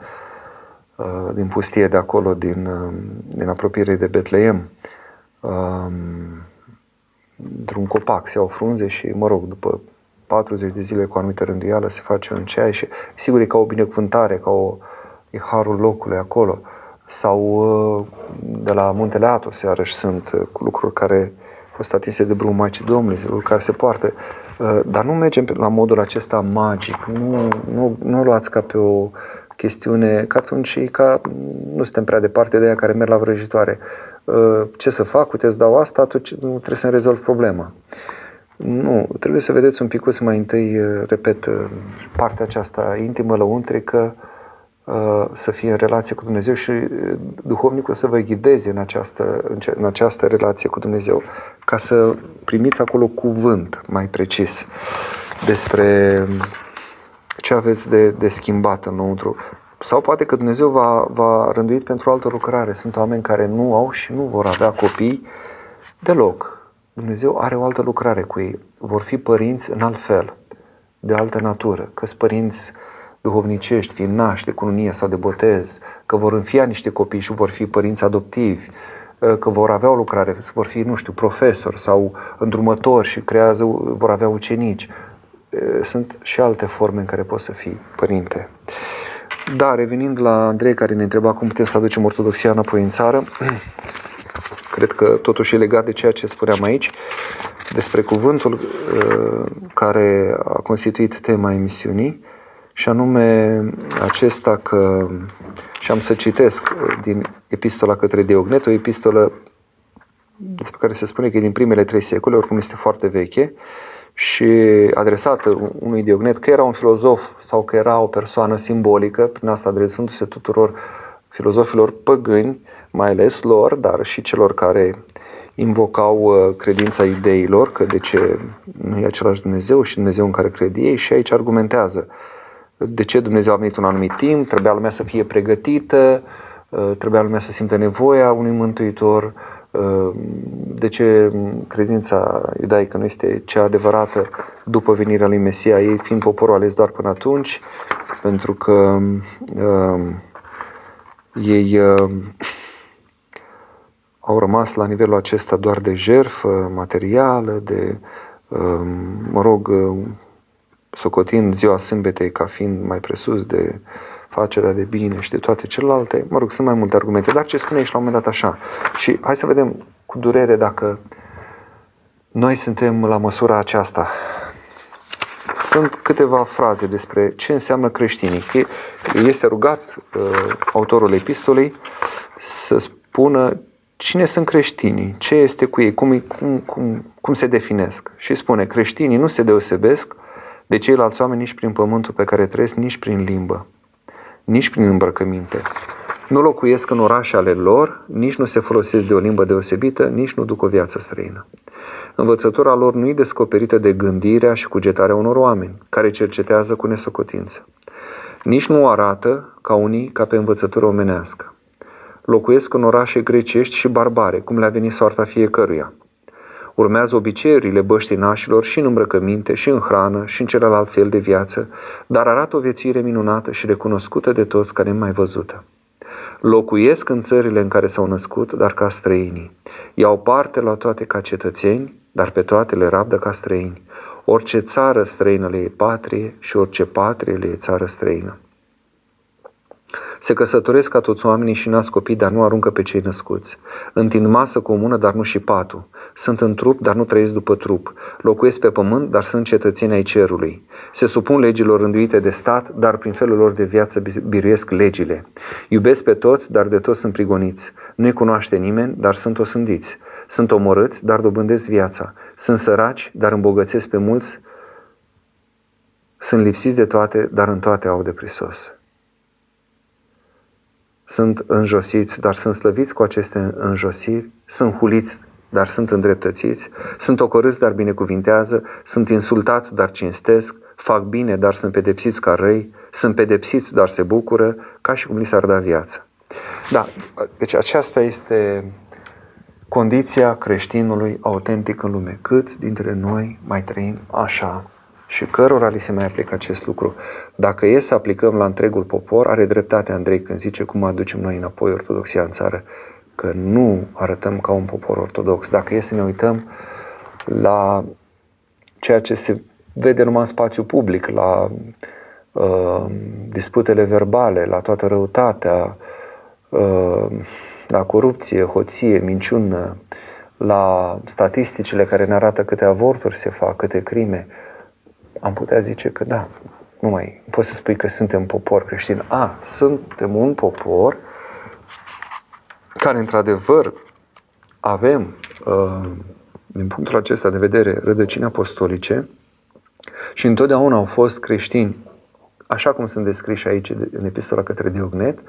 din pustie de acolo, din, din apropiere de Betleem. Într-un copac se iau frunze și, mă rog, după 40 de zile cu o anumită rânduială se face un ceai și sigur e ca o binecuvântare, ca o, e harul locului acolo. Uh, sau uh, de la Muntele Atos, iarăși sunt uh, lucruri care fost atinse de brumul Maicii Domnului, care se poartă, uh, dar nu mergem la modul acesta magic, nu, nu, nu o luați ca pe o chestiune, că atunci ca nu suntem prea departe de ea care merg la vrăjitoare. Uh, ce să fac, uite, îți dau asta, atunci nu trebuie să-mi rezolv problema. Nu, trebuie să vedeți un pic mai întâi, uh, repet, partea aceasta intimă, lăuntrică, să fie în relație cu Dumnezeu și duhovnicul să vă ghideze în această, în această relație cu Dumnezeu, ca să primiți acolo cuvânt mai precis despre ce aveți de, de schimbat înăuntru. Sau poate că Dumnezeu va, va rânduit pentru o altă lucrare. Sunt oameni care nu au și nu vor avea copii deloc. Dumnezeu are o altă lucrare cu ei. Vor fi părinți în alt fel, de altă natură. Că sunt părinți duhovnicești, fiind nași de cununie sau de botez, că vor înfia niște copii și vor fi părinți adoptivi, că vor avea o lucrare, vor fi, nu știu, profesori sau îndrumători și creează, vor avea ucenici sunt și alte forme în care poți să fii părinte. Da, revenind la Andrei care ne întreba cum putem să aducem ortodoxia înapoi în țară, cred că totuși e legat de ceea ce spuneam aici, despre cuvântul care a constituit tema emisiunii, și anume acesta că, și am să citesc din epistola către Diognet, o epistolă despre care se spune că e din primele trei secole, oricum este foarte veche, și adresată unui Diognet, că era un filozof sau că era o persoană simbolică, prin asta adresându-se tuturor filozofilor păgâni, mai ales lor, dar și celor care invocau uh, credința ideilor, că de ce nu e același Dumnezeu și Dumnezeu în care cred ei și aici argumentează de ce Dumnezeu a venit un anumit timp, trebuia lumea să fie pregătită, uh, trebuia lumea să simtă nevoia unui mântuitor, de ce credința iudaică nu este cea adevărată după venirea lui Mesia, ei fiind poporul ales doar până atunci, pentru că uh, ei uh, au rămas la nivelul acesta doar de jerfă materială, de, uh, mă rog, uh, socotind ziua sâmbetei ca fiind mai presus de facerea de bine și de toate celelalte, mă rog, sunt mai multe argumente, dar ce spune aici la un moment dat așa. Și hai să vedem cu durere dacă noi suntem la măsura aceasta. Sunt câteva fraze despre ce înseamnă creștinii. Că este rugat uh, autorul epistolei să spună cine sunt creștinii, ce este cu ei, cum, cum, cum, cum se definesc. Și spune, creștinii nu se deosebesc de ceilalți oameni nici prin pământul pe care trăiesc, nici prin limbă nici prin îmbrăcăminte. Nu locuiesc în orașe ale lor, nici nu se folosesc de o limbă deosebită, nici nu duc o viață străină. Învățătura lor nu e descoperită de gândirea și cugetarea unor oameni, care cercetează cu nesocotință. Nici nu arată ca unii ca pe învățătură omenească. Locuiesc în orașe grecești și barbare, cum le-a venit soarta fiecăruia. Urmează obiceiurile băștinașilor și în îmbrăcăminte, și în hrană, și în celălalt fel de viață, dar arată o viețuire minunată și recunoscută de toți care mai văzută. Locuiesc în țările în care s-au născut, dar ca străinii. Iau parte la toate ca cetățeni, dar pe toate le rabdă ca străini. Orice țară străină le e patrie și orice patrie le e țară străină. Se căsătoresc ca toți oamenii și nasc copii, dar nu aruncă pe cei născuți. Întind masă comună, dar nu și patul. Sunt în trup, dar nu trăiesc după trup. Locuiesc pe pământ, dar sunt cetățeni ai cerului. Se supun legilor rânduite de stat, dar prin felul lor de viață biruiesc legile. Iubesc pe toți, dar de toți sunt prigoniți. Nu-i cunoaște nimeni, dar sunt osândiți. Sunt omorâți, dar dobândesc viața. Sunt săraci, dar îmbogățesc pe mulți. Sunt lipsiți de toate, dar în toate au de prisos sunt înjosiți, dar sunt slăviți cu aceste înjosiri, sunt huliți, dar sunt îndreptățiți, sunt ocorâți, dar binecuvintează, sunt insultați, dar cinstesc, fac bine, dar sunt pedepsiți ca răi, sunt pedepsiți, dar se bucură, ca și cum li s-ar da viață. Da, deci aceasta este condiția creștinului autentic în lume. Câți dintre noi mai trăim așa? Și cărora li se mai aplică acest lucru. Dacă e să aplicăm la întregul popor, are dreptate Andrei când zice cum aducem noi înapoi ortodoxia în țară, că nu arătăm ca un popor ortodox. Dacă e să ne uităm la ceea ce se vede numai în spațiu public, la uh, disputele verbale, la toată răutatea, uh, la corupție, hoție, minciună, la statisticile care ne arată câte avorturi se fac, câte crime, am putea zice că da, nu mai poți să spui că suntem popor creștin. A, suntem un popor care într-adevăr avem, uh, din punctul acesta de vedere, rădăcini apostolice și întotdeauna au fost creștini, așa cum sunt descriși aici în epistola către Diognet,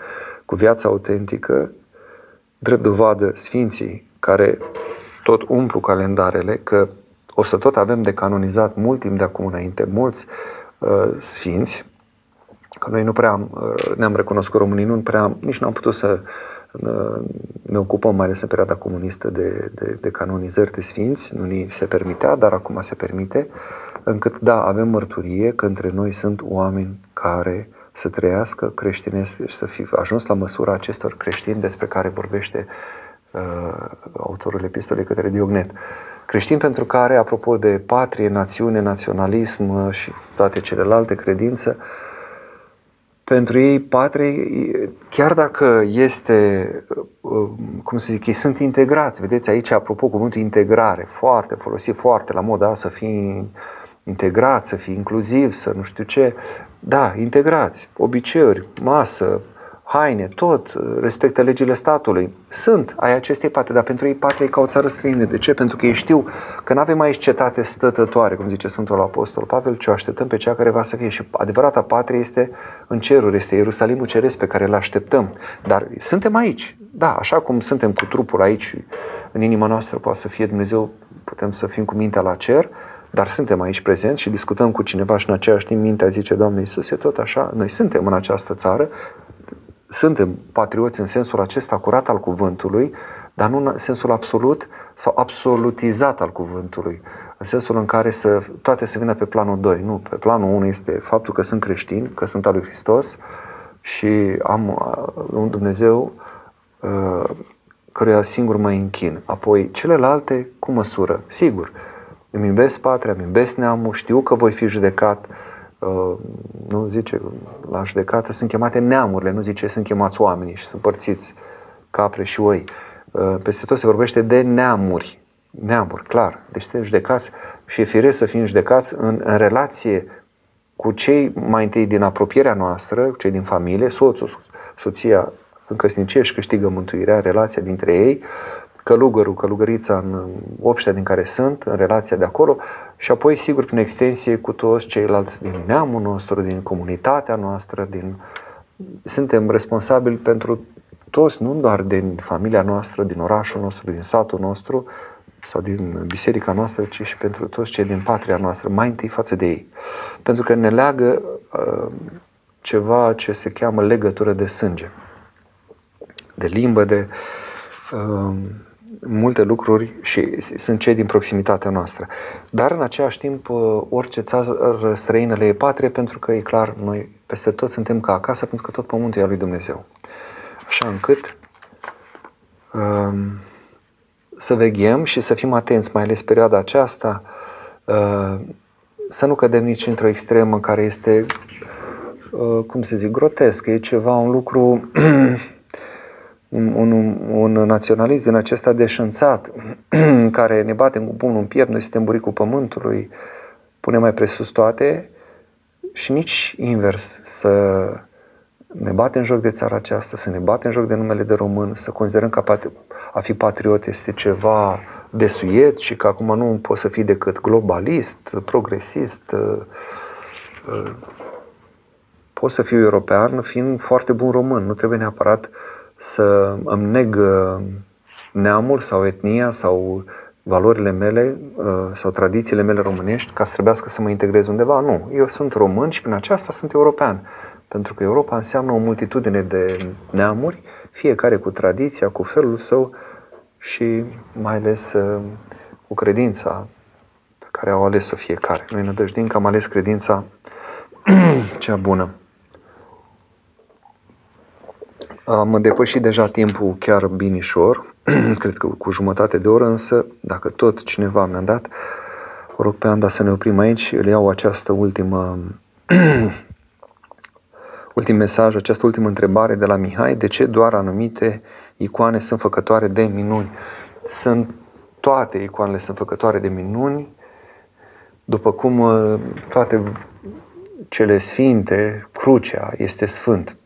cu viața autentică, drept dovadă Sfinții, care tot umplu calendarele, că o să tot avem de canonizat mult timp de acum înainte, mulți uh, sfinți, că noi nu prea am, uh, ne-am recunoscut românii, nu prea, nici nu am putut să uh, ne ocupăm mai ales în perioada comunistă de, de, de canonizări de sfinți, nu ni se permitea, dar acum se permite, încât da, avem mărturie că între noi sunt oameni care să trăiască creștinesc și să fi ajuns la măsura acestor creștini despre care vorbește uh, autorul epistolei către Diognet. Creștini pentru care, apropo de patrie, națiune, naționalism uh, și toate celelalte credințe, pentru ei patrie, chiar dacă este, uh, cum să zic, ei sunt integrați. Vedeți aici, apropo, cuvântul integrare, foarte folosit, foarte la moda să fii integrat, să fii inclusiv, să nu știu ce. Da, integrați, obiceiuri, masă, haine, tot, respectă legile statului. Sunt ai acestei patri, dar pentru ei patria e ca o țară străină. De ce? Pentru că ei știu că nu avem aici cetate stătătoare, cum zice Sfântul Apostol Pavel, ci o așteptăm pe cea care va să fie. Și adevărata patrie este în ceruri, este Ierusalimul Ceresc pe care îl așteptăm. Dar suntem aici. Da, așa cum suntem cu trupul aici, în inima noastră poate să fie Dumnezeu, putem să fim cu mintea la cer, dar suntem aici prezenți și discutăm cu cineva și în aceeași timp mintea zice, Doamne Iisuse, tot așa, noi suntem în această țară, suntem patrioți în sensul acesta curat al cuvântului, dar nu în sensul absolut sau absolutizat al cuvântului, în sensul în care să, toate să vină pe planul 2. Nu, pe planul 1 este faptul că sunt creștin, că sunt al lui Hristos și am uh, un Dumnezeu uh, căruia singur mă închin. Apoi, celelalte cu măsură, sigur, îmi iubesc patria, îmi iubesc neamul, știu că voi fi judecat, uh, nu zice, la judecată sunt chemate neamurile, nu zice sunt chemați oamenii și sunt părțiți capre și oi. Uh, peste tot se vorbește de neamuri, neamuri, clar. Deci sunt judecați și e firesc să fim judecați în, în relație cu cei mai întâi din apropierea noastră, cu cei din familie, soțul, soția în căsnicie și câștigă mântuirea, relația dintre ei, călugărul, călugărița în obștea din care sunt, în relația de acolo și apoi, sigur, prin extensie cu toți ceilalți din neamul nostru, din comunitatea noastră, din... suntem responsabili pentru toți, nu doar din familia noastră, din orașul nostru, din satul nostru sau din biserica noastră, ci și pentru toți cei din patria noastră, mai întâi față de ei. Pentru că ne leagă uh, ceva ce se cheamă legătură de sânge, de limbă, de uh, multe lucruri și sunt cei din proximitatea noastră. Dar în același timp, uh, orice țară străină le e patrie pentru că e clar, noi peste tot suntem ca acasă pentru că tot pământul e al lui Dumnezeu. Așa încât um, să veghem și să fim atenți, mai ales perioada aceasta, uh, să nu cădem nici într-o extremă în care este, uh, cum să zic, grotesc, e ceva, un lucru un, un, un naționalist din acesta deșanțat, care ne bate cu bunul în piept, noi suntem buricul pământului, pune mai presus toate și nici invers, să ne bate în joc de țara aceasta, să ne bate în joc de numele de român, să considerăm că a fi patriot este ceva desuiet și că acum nu poți să fii decât globalist, progresist, uh, uh, poți să fiu european fiind foarte bun român, nu trebuie neapărat uh, să îmi neg uh, neamul sau etnia sau valorile mele uh, sau tradițiile mele românești ca să trebuiască să mă integrez undeva. Nu, eu sunt român și prin aceasta sunt european. Pentru că Europa înseamnă o multitudine de neamuri, fiecare cu tradiția, cu felul său și mai ales uh, cu credința pe care au ales-o fiecare. Noi nădăjdim că am ales credința cea bună. Am depășit deja timpul chiar binișor, cred că cu jumătate de oră, însă dacă tot cineva mi-a dat, o rog pe Anda să ne oprim aici, îl iau această ultimă ultim mesaj, această ultimă întrebare de la Mihai, de ce doar anumite icoane sunt făcătoare de minuni? Sunt toate icoanele sunt făcătoare de minuni, după cum uh, toate cele sfinte, crucea este sfânt.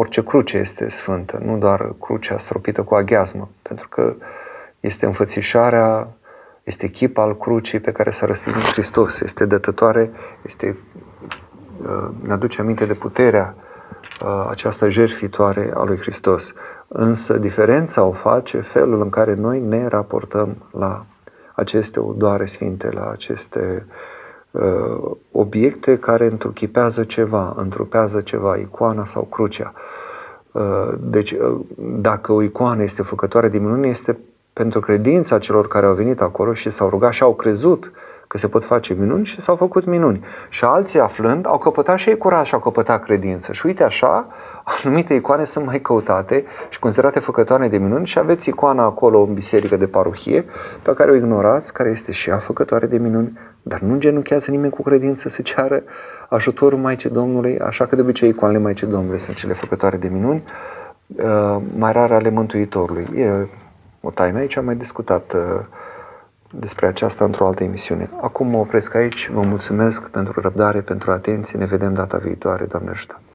Orice cruce este sfântă, nu doar crucea stropită cu aghiazmă, pentru că este înfățișarea, este chip al crucii pe care s-a răstignit Hristos, este dătătoare, este, uh, ne aduce aminte de puterea uh, aceasta jertfitoare a lui Hristos. Însă diferența o face felul în care noi ne raportăm la aceste odoare sfinte, la aceste uh, obiecte care întruchipează ceva, întrupează ceva, icoana sau crucea. Uh, deci, uh, dacă o icoană este făcătoare de minuni, este pentru credința celor care au venit acolo și s-au rugat și au crezut că se pot face minuni și s-au făcut minuni. Și alții aflând au căpătat și ei curaj și au căpătat credință. Și uite așa, anumite icoane sunt mai căutate și considerate făcătoare de minuni și aveți icoana acolo în biserică de parohie pe care o ignorați, care este și ea făcătoare de minuni, dar nu genunchează nimeni cu credință să ceară ajutorul Maicii Domnului, așa că de obicei icoanele Maicii Domnului sunt cele făcătoare de minuni, uh, mai rare ale Mântuitorului. E o taină aici, am mai discutat uh, despre aceasta într-o altă emisiune. Acum mă opresc aici, vă mulțumesc pentru răbdare, pentru atenție, ne vedem data viitoare, Doamne ajută!